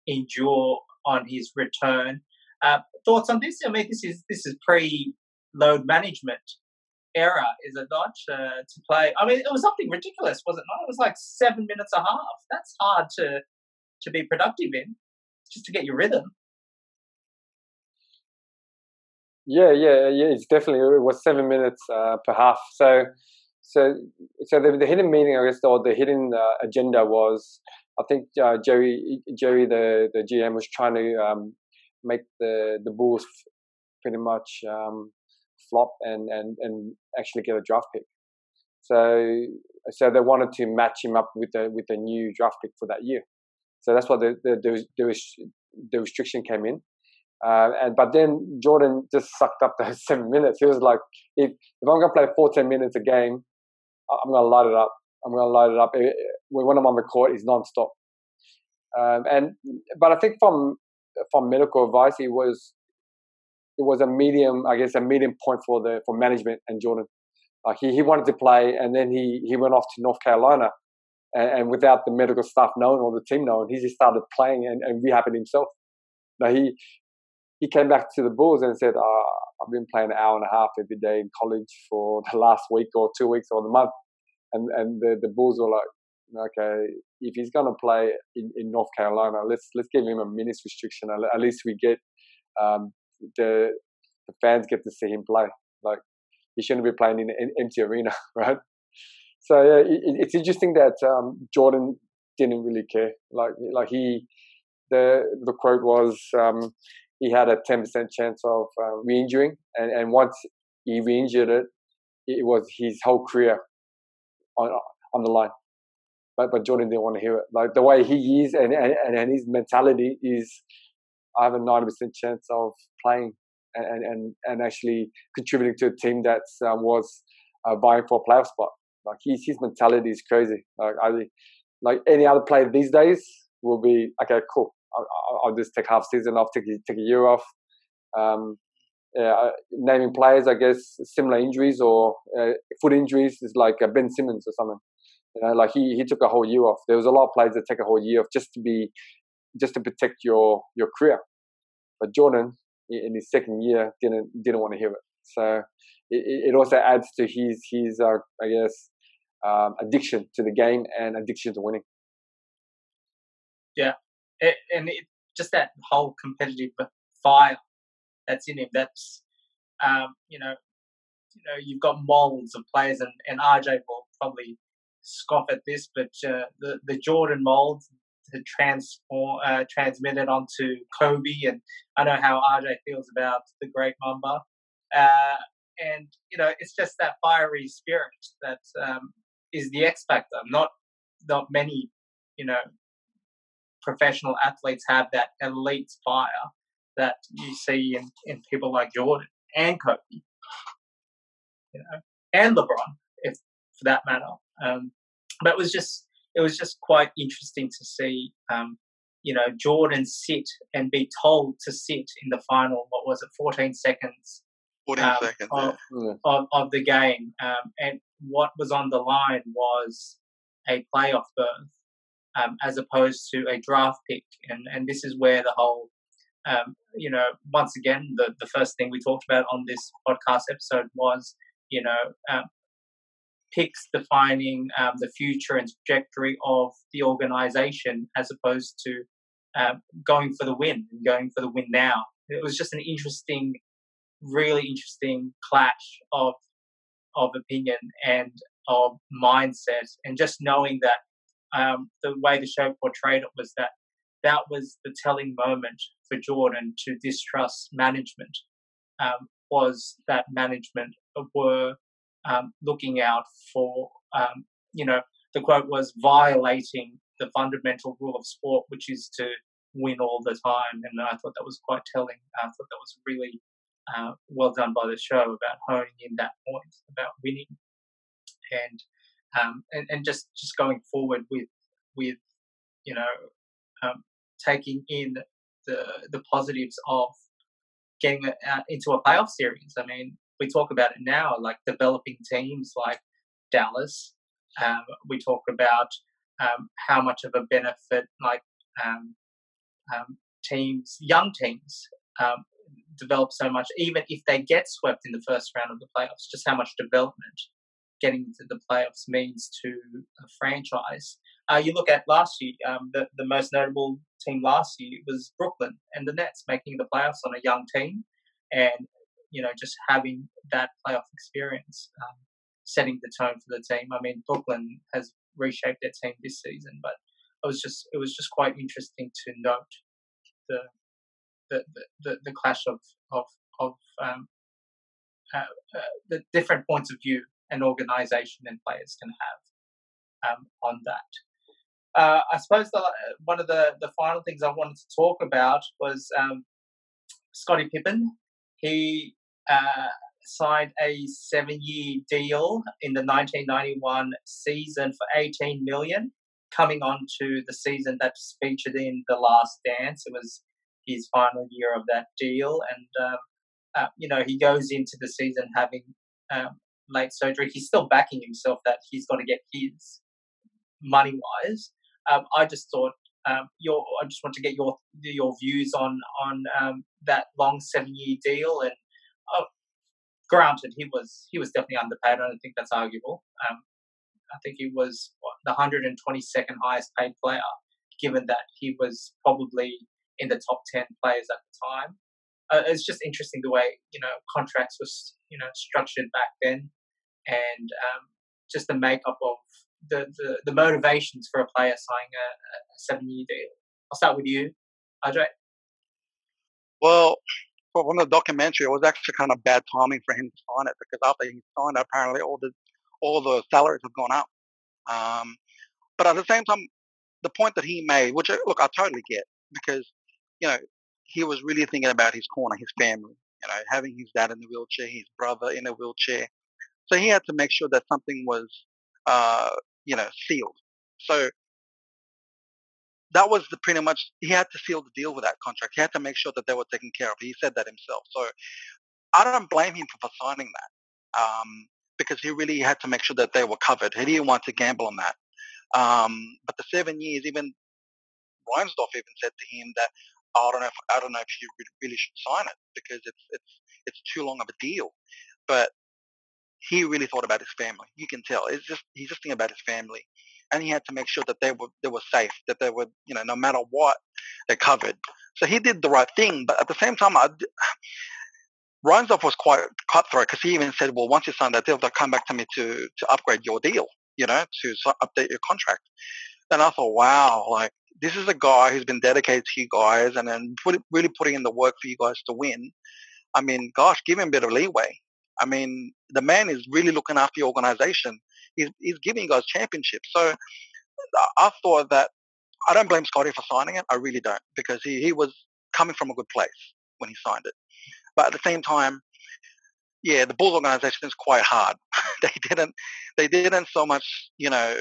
endure on his return. Uh, thoughts on this? I mean, this is this is pre load management era, is it not, uh, to play? I mean, it was something ridiculous, was it not? It was like seven minutes a half. That's hard to to be productive in, just to get your rhythm. Yeah, yeah, yeah. It's definitely it was seven minutes uh, per half. So, so, so the, the hidden meaning, I guess, or the hidden uh, agenda was, I think uh, Jerry, Jerry, the the GM, was trying to um, make the the Bulls pretty much um, flop and, and, and actually get a draft pick. So so they wanted to match him up with a with a new draft pick for that year. So that's why the the the, the, the restriction came in. Uh, and but then Jordan just sucked up [laughs] those seven minutes. He was like, if if I'm gonna play 14 minutes a game, I'm gonna light it up. I'm going to load it up. When I'm on the court, it's non-stop. Um, and but I think from from medical advice, it was it was a medium, I guess, a medium point for the for management and Jordan. He, he wanted to play, and then he he went off to North Carolina, and, and without the medical staff knowing or the team knowing, he just started playing and, and rehabbing himself. Now he he came back to the Bulls and said, oh, "I've been playing an hour and a half every day in college for [laughs] the last week or two weeks or the month," and and the the Bulls were like, okay, if he's going to play in, in North Carolina, let's let's give him a minutes restriction. At, least we get um, the the fans get to see him play. Like he shouldn't be playing in an empty arena, [laughs] right? So yeah, it, it's interesting that um, Jordan didn't really care. Like like he the the quote was um, he had a ten percent chance of uh, re-injuring, and and once he re-injured it, it was his whole career on on the line but but Jordan didn't want to hear it. Like the way he is and and, and his mentality is, I have a ninety percent chance of playing and and and actually contributing to a team that um, was uh, vying for a playoff spot. Like his his mentality is crazy. Like I like any other player these days will be okay. Cool. I'll, I'll just take half season off, take take a year off. Um, uh, naming players, I guess similar injuries or uh, foot injuries is like uh, Ben Simmons or something. You know, like he he took a whole year off. There was a lot of players that take a whole year off just to be, just to protect your your career. But Jordan, in his second year, didn't didn't want to hear it. So it, it also adds to his his uh, I guess um, addiction to the game and addiction to winning. Yeah, it, and it, just that whole competitive fire that's in him. That's um, you know, you know, you've got molds of players, and, and RJ will probably scoff at this, but uh, the the Jordan mold had transform uh, transmitted onto Kobe, and I know how RJ feels about the Great Mamba, uh, and you know it's just that fiery spirit that um, is the X factor. Not not many, you know, professional athletes have that elite fire that you see in, in people like Jordan and Kobe, you know, and LeBron, if for that matter. Um, but it was just it was just quite interesting to see, um, you know, Jordan sit and be told to sit in the final. What was it, fourteen seconds? Fourteen um, seconds of, yeah. of, of, the game, um, and what was on the line was a playoff berth, um, as opposed to a draft pick, and and this is where the whole um, you know, once again, the, the first thing we talked about on this podcast episode was, you know, um, picks defining um, the future and trajectory of the organization as opposed to um, going for the win and going for the win now. It was just an interesting, really interesting clash of of opinion and of mindset, and just knowing that um, the way the show portrayed it was that that was the telling moment for Jordan to distrust management. Um, was that management were um, looking out for, um, you know, the quote was violating the fundamental rule of sport, which is to win all the time. And I thought that was quite telling. I thought that was really uh, well done by the show about honing in that point about winning, and um, and, and just just going forward with with you know um, taking in the the positives of getting into a playoff series. I mean, we talk about it now, like developing teams like Dallas. Um, we talk about um, how much of a benefit like um, um teams, young teams, um, develop so much, even if they get swept in the first round of the playoffs. Just how much development getting into the playoffs means to a franchise. Uh, you look at last year, um, the, the most notable team last year was Brooklyn and the Nets making the playoffs on a young team. And you know, just having that playoff experience, um, setting the tone for the team. I mean, Brooklyn has reshaped their team this season, but it was just it was just quite interesting to note the the the, the clash of of of um, uh, uh, the different points of view an organization and players can have um, on that. Uh, I suppose the, one of the, the final things I wanted to talk about was um, Scottie Pippen. He uh, signed a seven-year deal in the 1991 season for 18 million, coming on to the season that's featured in The Last Dance. It was his final year of that deal, and um, uh, you know he goes into the season having um, late surgery. He's still backing himself that he's going to get his money wise. Um, I just thought um, your I just want to get your your views on on um, that long seven year deal and uh, granted he was he was definitely underpaid. I don't think that's arguable. Um, I think he was the 122nd highest paid player, given that he was probably in the top 10 players at the time. Uh, it's just interesting the way you know contracts was you know structured back then, and um, just the makeup of the, the, the motivations for a player signing a, a seven year deal. I'll start with you, Andre. Well, from the documentary, it was actually kind of bad timing for him to sign it because after he signed it, apparently all the all the salaries have gone up. Um, but at the same time, the point that he made, which look, I totally get, because you know he was really thinking about his corner, his family. You know, having his dad in the wheelchair, his brother in a wheelchair, so he had to make sure that something was, uh, you know, sealed. So that was the pretty much he had to seal the deal with that contract. He had to make sure that they were taken care of. He said that himself. So I don't blame him for signing that um, because he really had to make sure that they were covered. He didn't want to gamble on that. Um, but the seven years, even Reinsdorf even said to him that oh, I don't know if I don't know if you really should sign it because it's it's it's too long of a deal. But he really thought about his family. You can tell. It's just he's just thinking about his family, and he had to make sure that they were they were safe, that they were you know no matter what they're covered. So he did the right thing, but at the same time, I, [sighs] Reinsdorf was quite cutthroat because he even said, "Well, once you sign that deal, they'll come back to me to to upgrade your deal, you know, to update your contract." Then I thought, wow, like this is a guy who's been dedicated to you guys and then put, really putting in the work for you guys to win. I mean, gosh, give him a bit of leeway. I mean, the man is really looking after the organization. He's, he's giving guys championships. So I thought that I don't blame Scottie for signing it. I really don't because he, he was coming from a good place when he signed it. But at the same time, yeah, the Bulls organization is quite hard. [laughs] they didn't, they didn't so much, you know,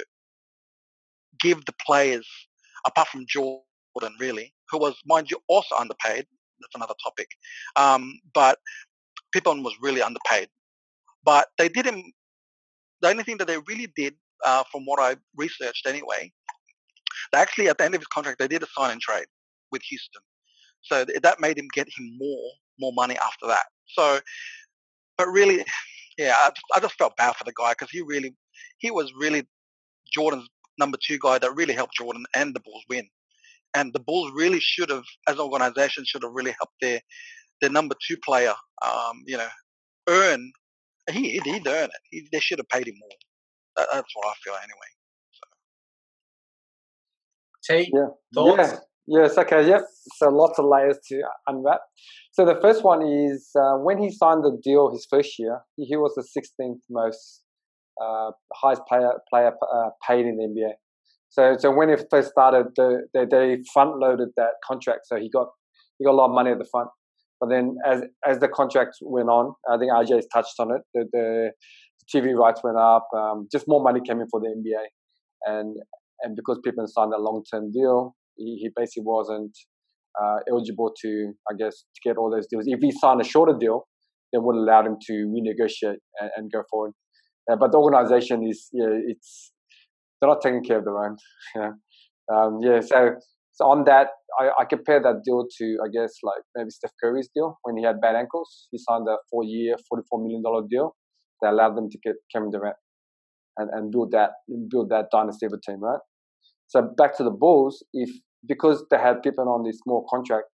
give the players, apart from Jordan, really, who was, mind you, also underpaid. That's another topic. Um, but Pippen was really underpaid. But they didn't. The only thing that they really did, uh, from what I researched anyway, they actually at the end of his contract they did a sign and trade with Houston, so that made him get him more more money after that. So, but really, [sighs] yeah, I just, I just felt bad for the guy because he really he was really Jordan's number two guy that really helped Jordan and the Bulls win. And the Bulls really should have, as an organization, should have really helped their their number two player, um, you know, earn. He he'd earn it. He, they should have paid him more. That, that's what I feel anyway. So. T, yeah. thoughts? Yeah. Yes, okay, yep. So lots of layers to unwrap. So the first one is uh, when he signed the deal his first year, he was the 16th most uh, highest player player uh, paid in the NBA. So so when he first started, the, they, they front loaded that contract, so he got he got a lot of money at the front. But then as as the contract went on, I think RJ has touched on it. The, the TV rights went up, um, just more money came in for the NBA, and and because Pippen signed a long term deal, he, he basically wasn't uh, eligible to, I guess, to get all those deals. If he signed a shorter deal, they would allow him to renegotiate and, and go forward. Uh, but the organization is, yeah, it's they're not taking care of their own. [laughs] Yeah, um, yeah. So so on that, I, I compare that deal to I guess like maybe Steph Curry's deal when he had bad ankles. He signed a four-year, forty-four million dollar deal that allowed them to get Kevin Durant and, and build that build that dynasty of a team, right? So back to the Bulls, if because they had Pippen on this small contract,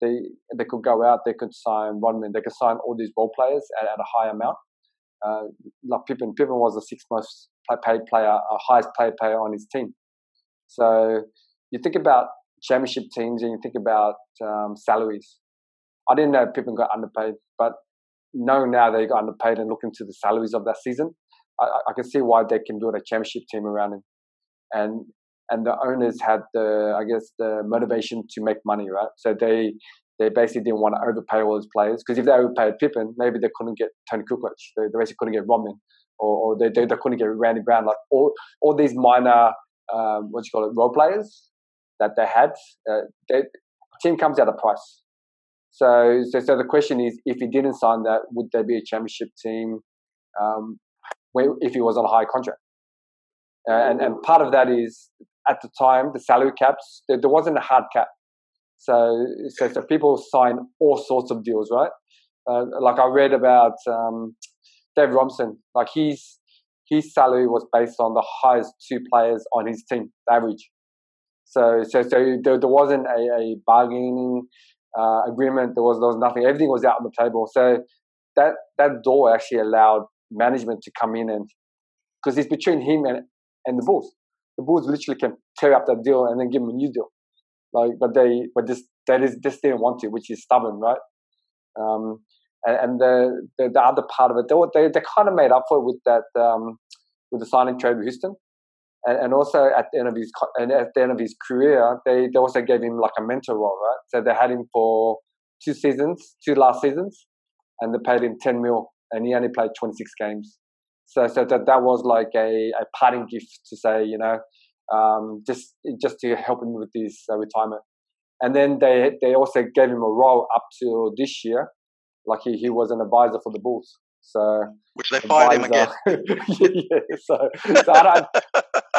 they they could go out, they could sign Rodman, they could sign all these role players at, at a high amount. Uh, like Pippen, Pippen was the sixth most paid player, uh, highest paid player on his team. So you think about championship teams and you think about um, salaries. I didn't know Pippen got underpaid, but knowing now they got underpaid and looking to the salaries of that season, I, I can see why they can build a championship team around him. And and the owners had the I guess the motivation to make money, right? So they they basically didn't want to overpay all those players because if they overpaid Pippen, maybe they couldn't get Toni Kukoc, they, they basically couldn't get Rodman, or, or they, they, they couldn't get Randy Brown. Like all all these minor um, what you call it role players that they had, uh, they, team comes at a price. So, so so the question is, if he didn't sign that, would there be a championship team? Um, where, if he was on a high contract? Uh, and and part of that is at the time the salary caps there, there wasn't a hard cap so, so, so people sign all sorts of deals, right? Uh, like I read about um, Dave Robinson, like his his salary was based on the highest two players on his team, average. So, so, so there, there wasn't a, a bargaining uh, agreement. There was there was nothing. Everything was out on the table. So that that door actually allowed management to come in and because it's between him and and the Bulls. The Bulls literally can tear up that deal and then give him a new deal. Like, but they, but this, that is, just didn't want to, which is stubborn, right? Um, and, and the, the, the other part of it, they were, they, they kind of made up for it with that, um, with the signing trade with Houston. And, and also at the end of his, and at the end of his career, they, they also gave him like a mentor role, right? So they had him for two seasons, two last seasons, and they paid him 10 mil, and he only played 26 games. So, so that, that was like a, a parting gift to say, you know, um, just just to help him with his uh, retirement. And then they they also gave him a role up to this year, like he, he was an advisor for the Bulls. So which they fired him again. [laughs] yeah, so, so I don't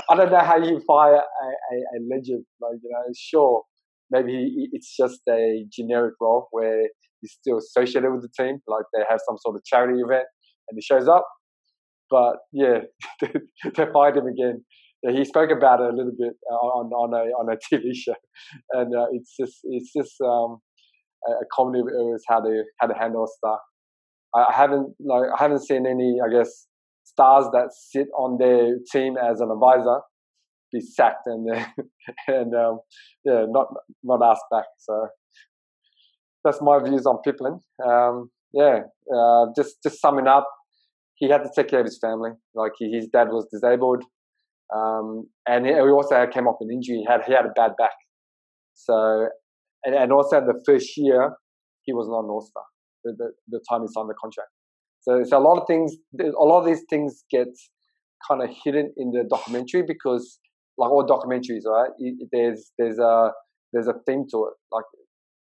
I don't know how you fire a, a, a legend. Like you know, sure, maybe it's just a generic role where he's still associated with the team, like they have some sort of charity event and he shows up. But yeah, [laughs] they, fired him again he spoke about it a little bit uh, on on a on a [laughs] TV show, and uh, it's just it's just um, a comedy of errors how to how to handle star. I haven't like I haven't seen any I guess stars that sit on their team as an advisor be sacked and [laughs] and um, yeah not not asked back. So that's my views on Pippen. Um, yeah, uh, just just summing up, he had to take care of his family. Like he, his dad was disabled. Um, and he also came off an injury. He had he had a bad back. So, and, and also in the first year, he was not an All Star. The, the, the time he signed the contract. So, so a lot of things, a lot of these things get kind of hidden in the documentary because, like all documentaries, right? There's there's a there's a theme to it. Like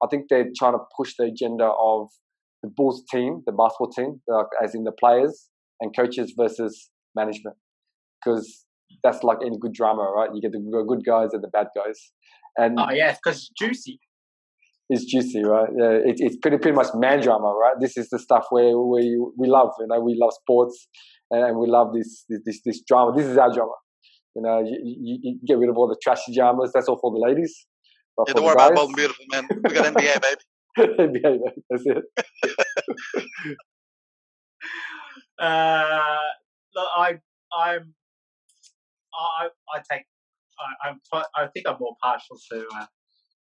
I think they're trying to push the agenda of the Bulls team, the basketball team, like, as in the players and coaches versus management, because that's like any good drama, right? You get the good guys and the bad guys. And oh yeah, because juicy. It's juicy, right? Yeah, it, it's pretty pretty much man drama, right? This is the stuff where we we love. You know, we love sports and we love this this this drama. This is our drama. You know, you, you, you get rid of all the trashy dramas. That's all for the ladies. But yeah, don't worry guys, about bold and beautiful, man. We got NBA, [laughs] baby. NBA, baby. That's it. [laughs] uh, look, I I'm I I take I I'm, I think I'm more partial to uh,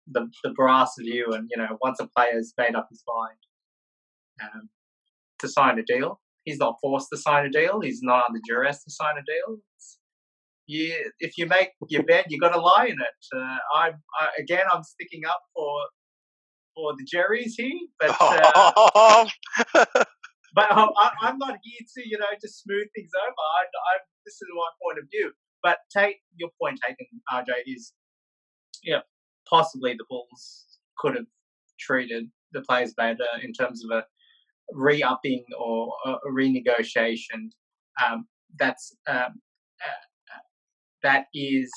the the brass view, and you know, once a player's made up his mind um, to sign a deal, he's not forced to sign a deal. He's not under duress to sign a deal. It's, you, if you make your bed, you got to lie in it. Uh, I, I again, I'm sticking up for for the Jerrys here, but uh, [laughs] but um, I, am not here to you know just smooth things over. I, I, this is my point of view. But take your point taken, RJ, is yeah, possibly the Bulls could have treated the players better in terms of a re-upping or a renegotiation. Um, that's um, uh, that is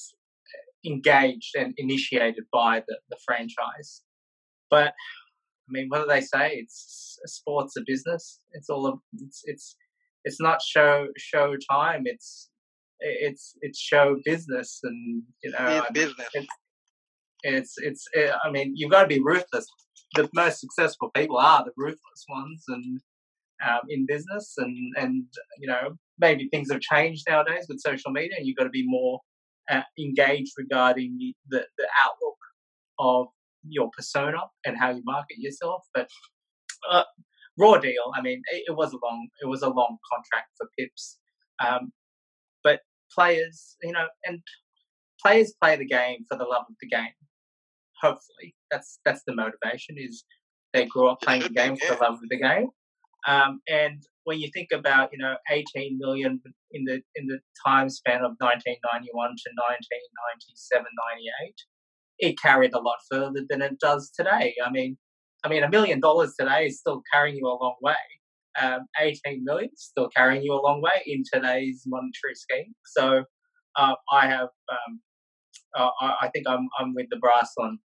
engaged and initiated by the, the franchise. But I mean, what do they say? It's sports a business. It's all a, it's it's it's not show show time. It's it's it's show business and you know it's business. It's it's, it's it, I mean you've got to be ruthless. The most successful people are the ruthless ones, and um, in business, and and you know maybe things have changed nowadays with social media, and you've got to be more uh, engaged regarding the the outlook of your persona and how you market yourself. But uh, raw deal, I mean, it, it, was a long it was a long contract for Pips. Um, but players, you know, and players play the game for the love of the game. hopefully, that's that's the motivation. Is they grew up playing the game for the love of the game. Um, and when you think about you know 18 million in the in the time span of 1991 to 1997 98 it carried a lot further than it does today i mean i mean a million dollars today is still carrying you a long way um, 18 million still carrying you a long way in today's monetary scheme so uh, i have um, uh, I think I'm I'm with the brass on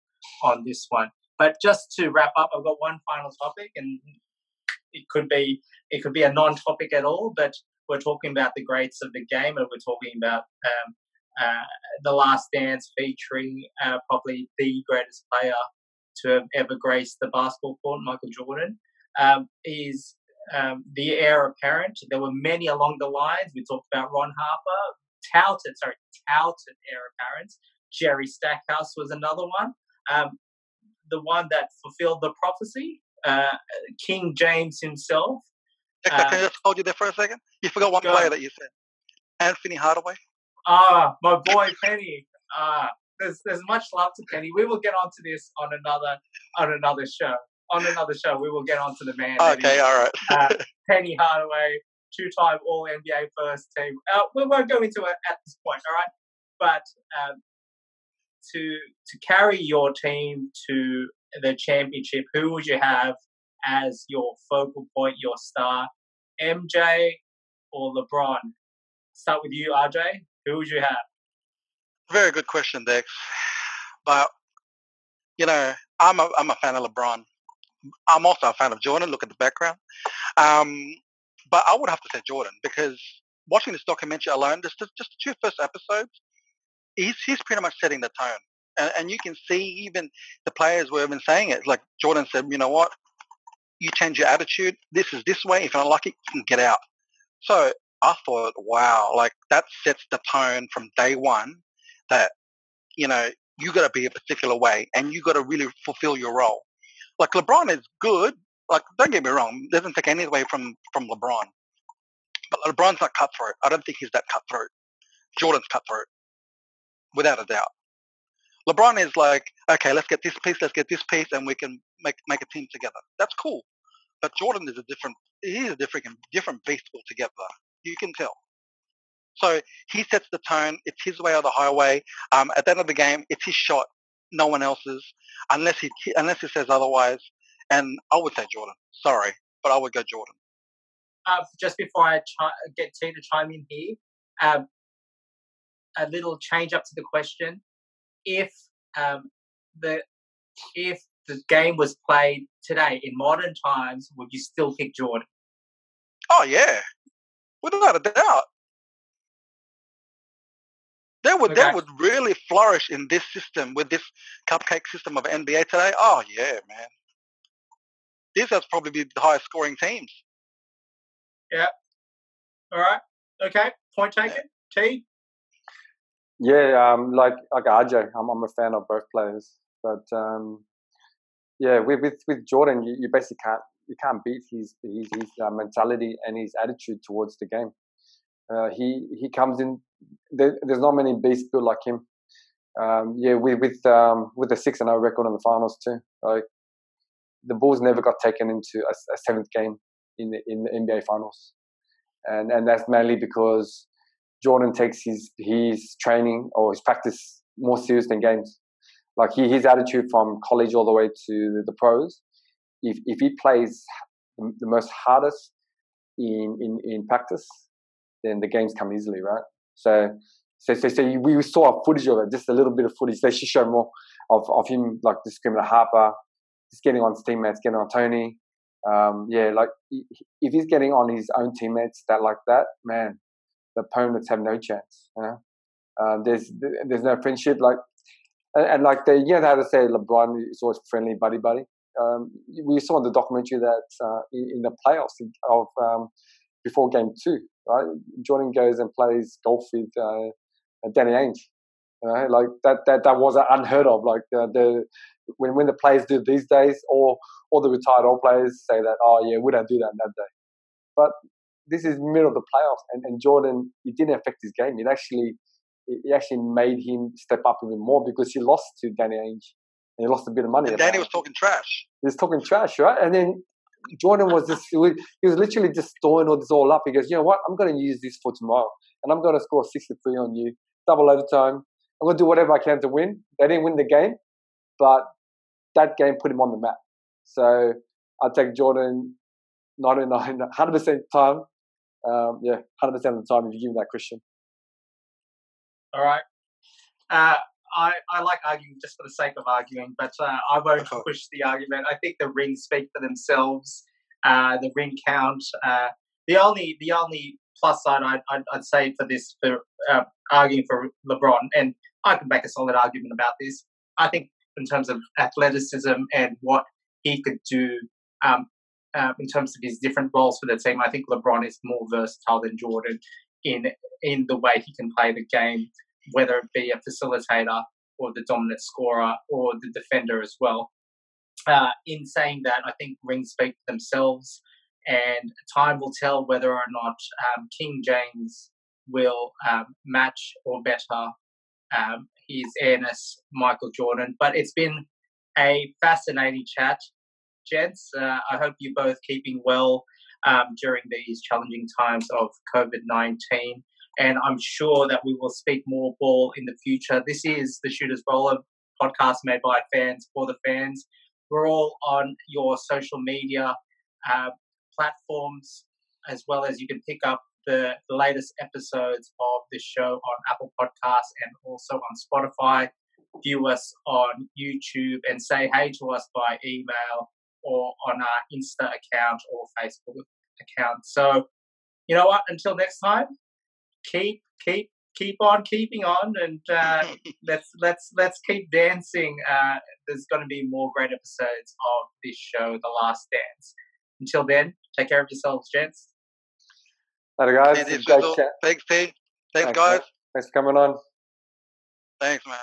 on this one. But just to wrap up, I've got one final topic, and it could be it could be a non-topic at all, but we're talking about the greats of the game, and we're talking about um, uh, the Last Dance featuring uh, probably the greatest player to have ever graced the basketball court, Michael Jordan. Um, is um, the heir apparent? There were many along the lines. We talked about Ron Harper, touted, sorry, touted heir apparent. Jerry Stackhouse was another one. Um, the one that fulfilled the prophecy, uh, King James himself. Can I just hold you there for a second? You forgot one player that you said. Anfernee Hardaway. Ah, my boy Penny. Ah, there's there's much love to Penny. We will get onto this on another on another show. On another show, we will get onto the man. Okay, all right. uh, [laughs] Penny Hardaway, two-time All NBA first team. Uh, we won't go into it at this point, all right? But um, to to carry your team to the championship, who would you have as your focal point, your star, MJ or LeBron? Start with you, RJ. Who would you have? Very good question, Dex. But you know, I'm a I'm a fan of LeBron. I'm also a fan of Jordan. Look at the background. Um, but I would have to say Jordan because watching this documentary alone, just just the two first episodes, he's he's pretty much setting the tone, and, and you can see even the players were even saying it. Like Jordan said, you know what, you change your attitude. This is this way. If you don't like it, you can get out. So I thought, wow, like that sets the tone from day one that you know you got to be a particular way and you got to really fulfill your role. Like LeBron is good. Like don't get me wrong, doesn't take anything away from from LeBron. But LeBron's not cutthroat. I don't think he's that cutthroat. Jordan's cutthroat without a doubt. LeBron is like, okay, let's get this piece, let's get this piece, and we can make make a team together. That's cool. But Jordan is a different, he's a different different beast altogether. You can tell. So he sets the tone. It's his way or the highway. Um, at the end of the game, it's his shot, no one else's, unless he unless he says otherwise. And I would say Jordan. Sorry, but I would go Jordan. Uh, just before I chi- get T to chime in here, um, a little change up to the question. If um, the if the game was played today in modern times, would you still pick Jordan? Oh yeah, without a doubt. They would okay. they would really flourish in this system with this cupcake system of NBA today. Oh yeah, man. These has probably be the highest scoring teams. Yeah. All right. Okay. Point taken. Yeah. T. Yeah, um, like like RJ, I'm I'm a fan of both players, but um, yeah, with with with Jordan, you, you basically can't you can't beat his his, his uh, mentality and his attitude towards the game. Uh, he he comes in. There, there's not many beasts built like him. Um, yeah, with with um, with a six and zero record in the finals too. Like the Bulls never got taken into a, a seventh game in the, in the NBA finals, and and that's mainly because Jordan takes his his training or his practice more serious than games. Like he, his attitude from college all the way to the pros, if if he plays the, the most hardest in, in in practice, then the games come easily, right? So so so, so we saw footage of it, just a little bit of footage. They should show more of, of him like at Harper, just getting on his teammates, getting on Toni. Um, yeah, like if he's getting on his own teammates that like that, man, the opponents have no chance. You know, um, there's there's no friendship like, and, and, like they you know how to say LeBron is always friendly buddy buddy. Um, we saw in the documentary that uh, in, in, the playoffs of um, before game two, right? Jordan goes and plays golf with uh, Danny Ainge. You know, like that that that was unheard of. Like uh, the when when the players do these days, or or the retired old players say that, oh yeah, we don't do that that day. But this is middle of the playoffs, and, and Jordan, it didn't affect his game. It actually, it actually made him step up even more because he lost to Danny Ainge. and he lost a bit of money. And Danny was talking trash. He was talking trash, right? And then Jordan was just he was, literally just storing all this all up. He goes, you know what? I'm going to use this for tomorrow, and I'm going to score 63 on you, double overtime. I'm going to do whatever I can to win. They didn't win the game, but that game put him on the map. So I take Jordan 99, [laughs] 100% time. Um, yeah, 100% of the time if you give me that question. All right. Uh, I, I like arguing just for the sake of arguing, but uh, I won't push the argument. I think the rings speak for themselves. Uh, the ring count. Uh, the only the only plus side I'd, I'd, I'd say for this for uh, arguing for LeBron, and I can make a solid argument about this. I think in terms of athleticism and what he could do um, uh, in terms of his different roles for the team, I think LeBron is more versatile than Jordan in in the way he can play the game whether it be a facilitator or the dominant scorer or the defender as well. Uh, in saying that, I think rings speak for themselves, and time will tell whether or not um, King James will um, match or better um, his airness, Michael Jordan. But it's been a fascinating chat, gents. Uh, I hope you're both keeping well um, during these challenging times of COVID 19 and I'm sure that we will speak more ball in the future. This is the Shooters Bowler podcast made by fans for the fans. We're all on your social media uh, platforms, as well as you can pick up the, latest episodes of this show on Apple Podcasts and also on Spotify. View us on YouTube and say hey to us by email or on our Insta account or Facebook account. So, you know what? Until next time, keep keep keep on keeping on and uh, [laughs] let's let's let's keep dancing uh, there's going to be more great episodes of this show the last dance until then take care of yourselves gents Later, guys. Thanks, Thanks, Thanks, Thanks, guys. Thanks for coming on. Thanks, man.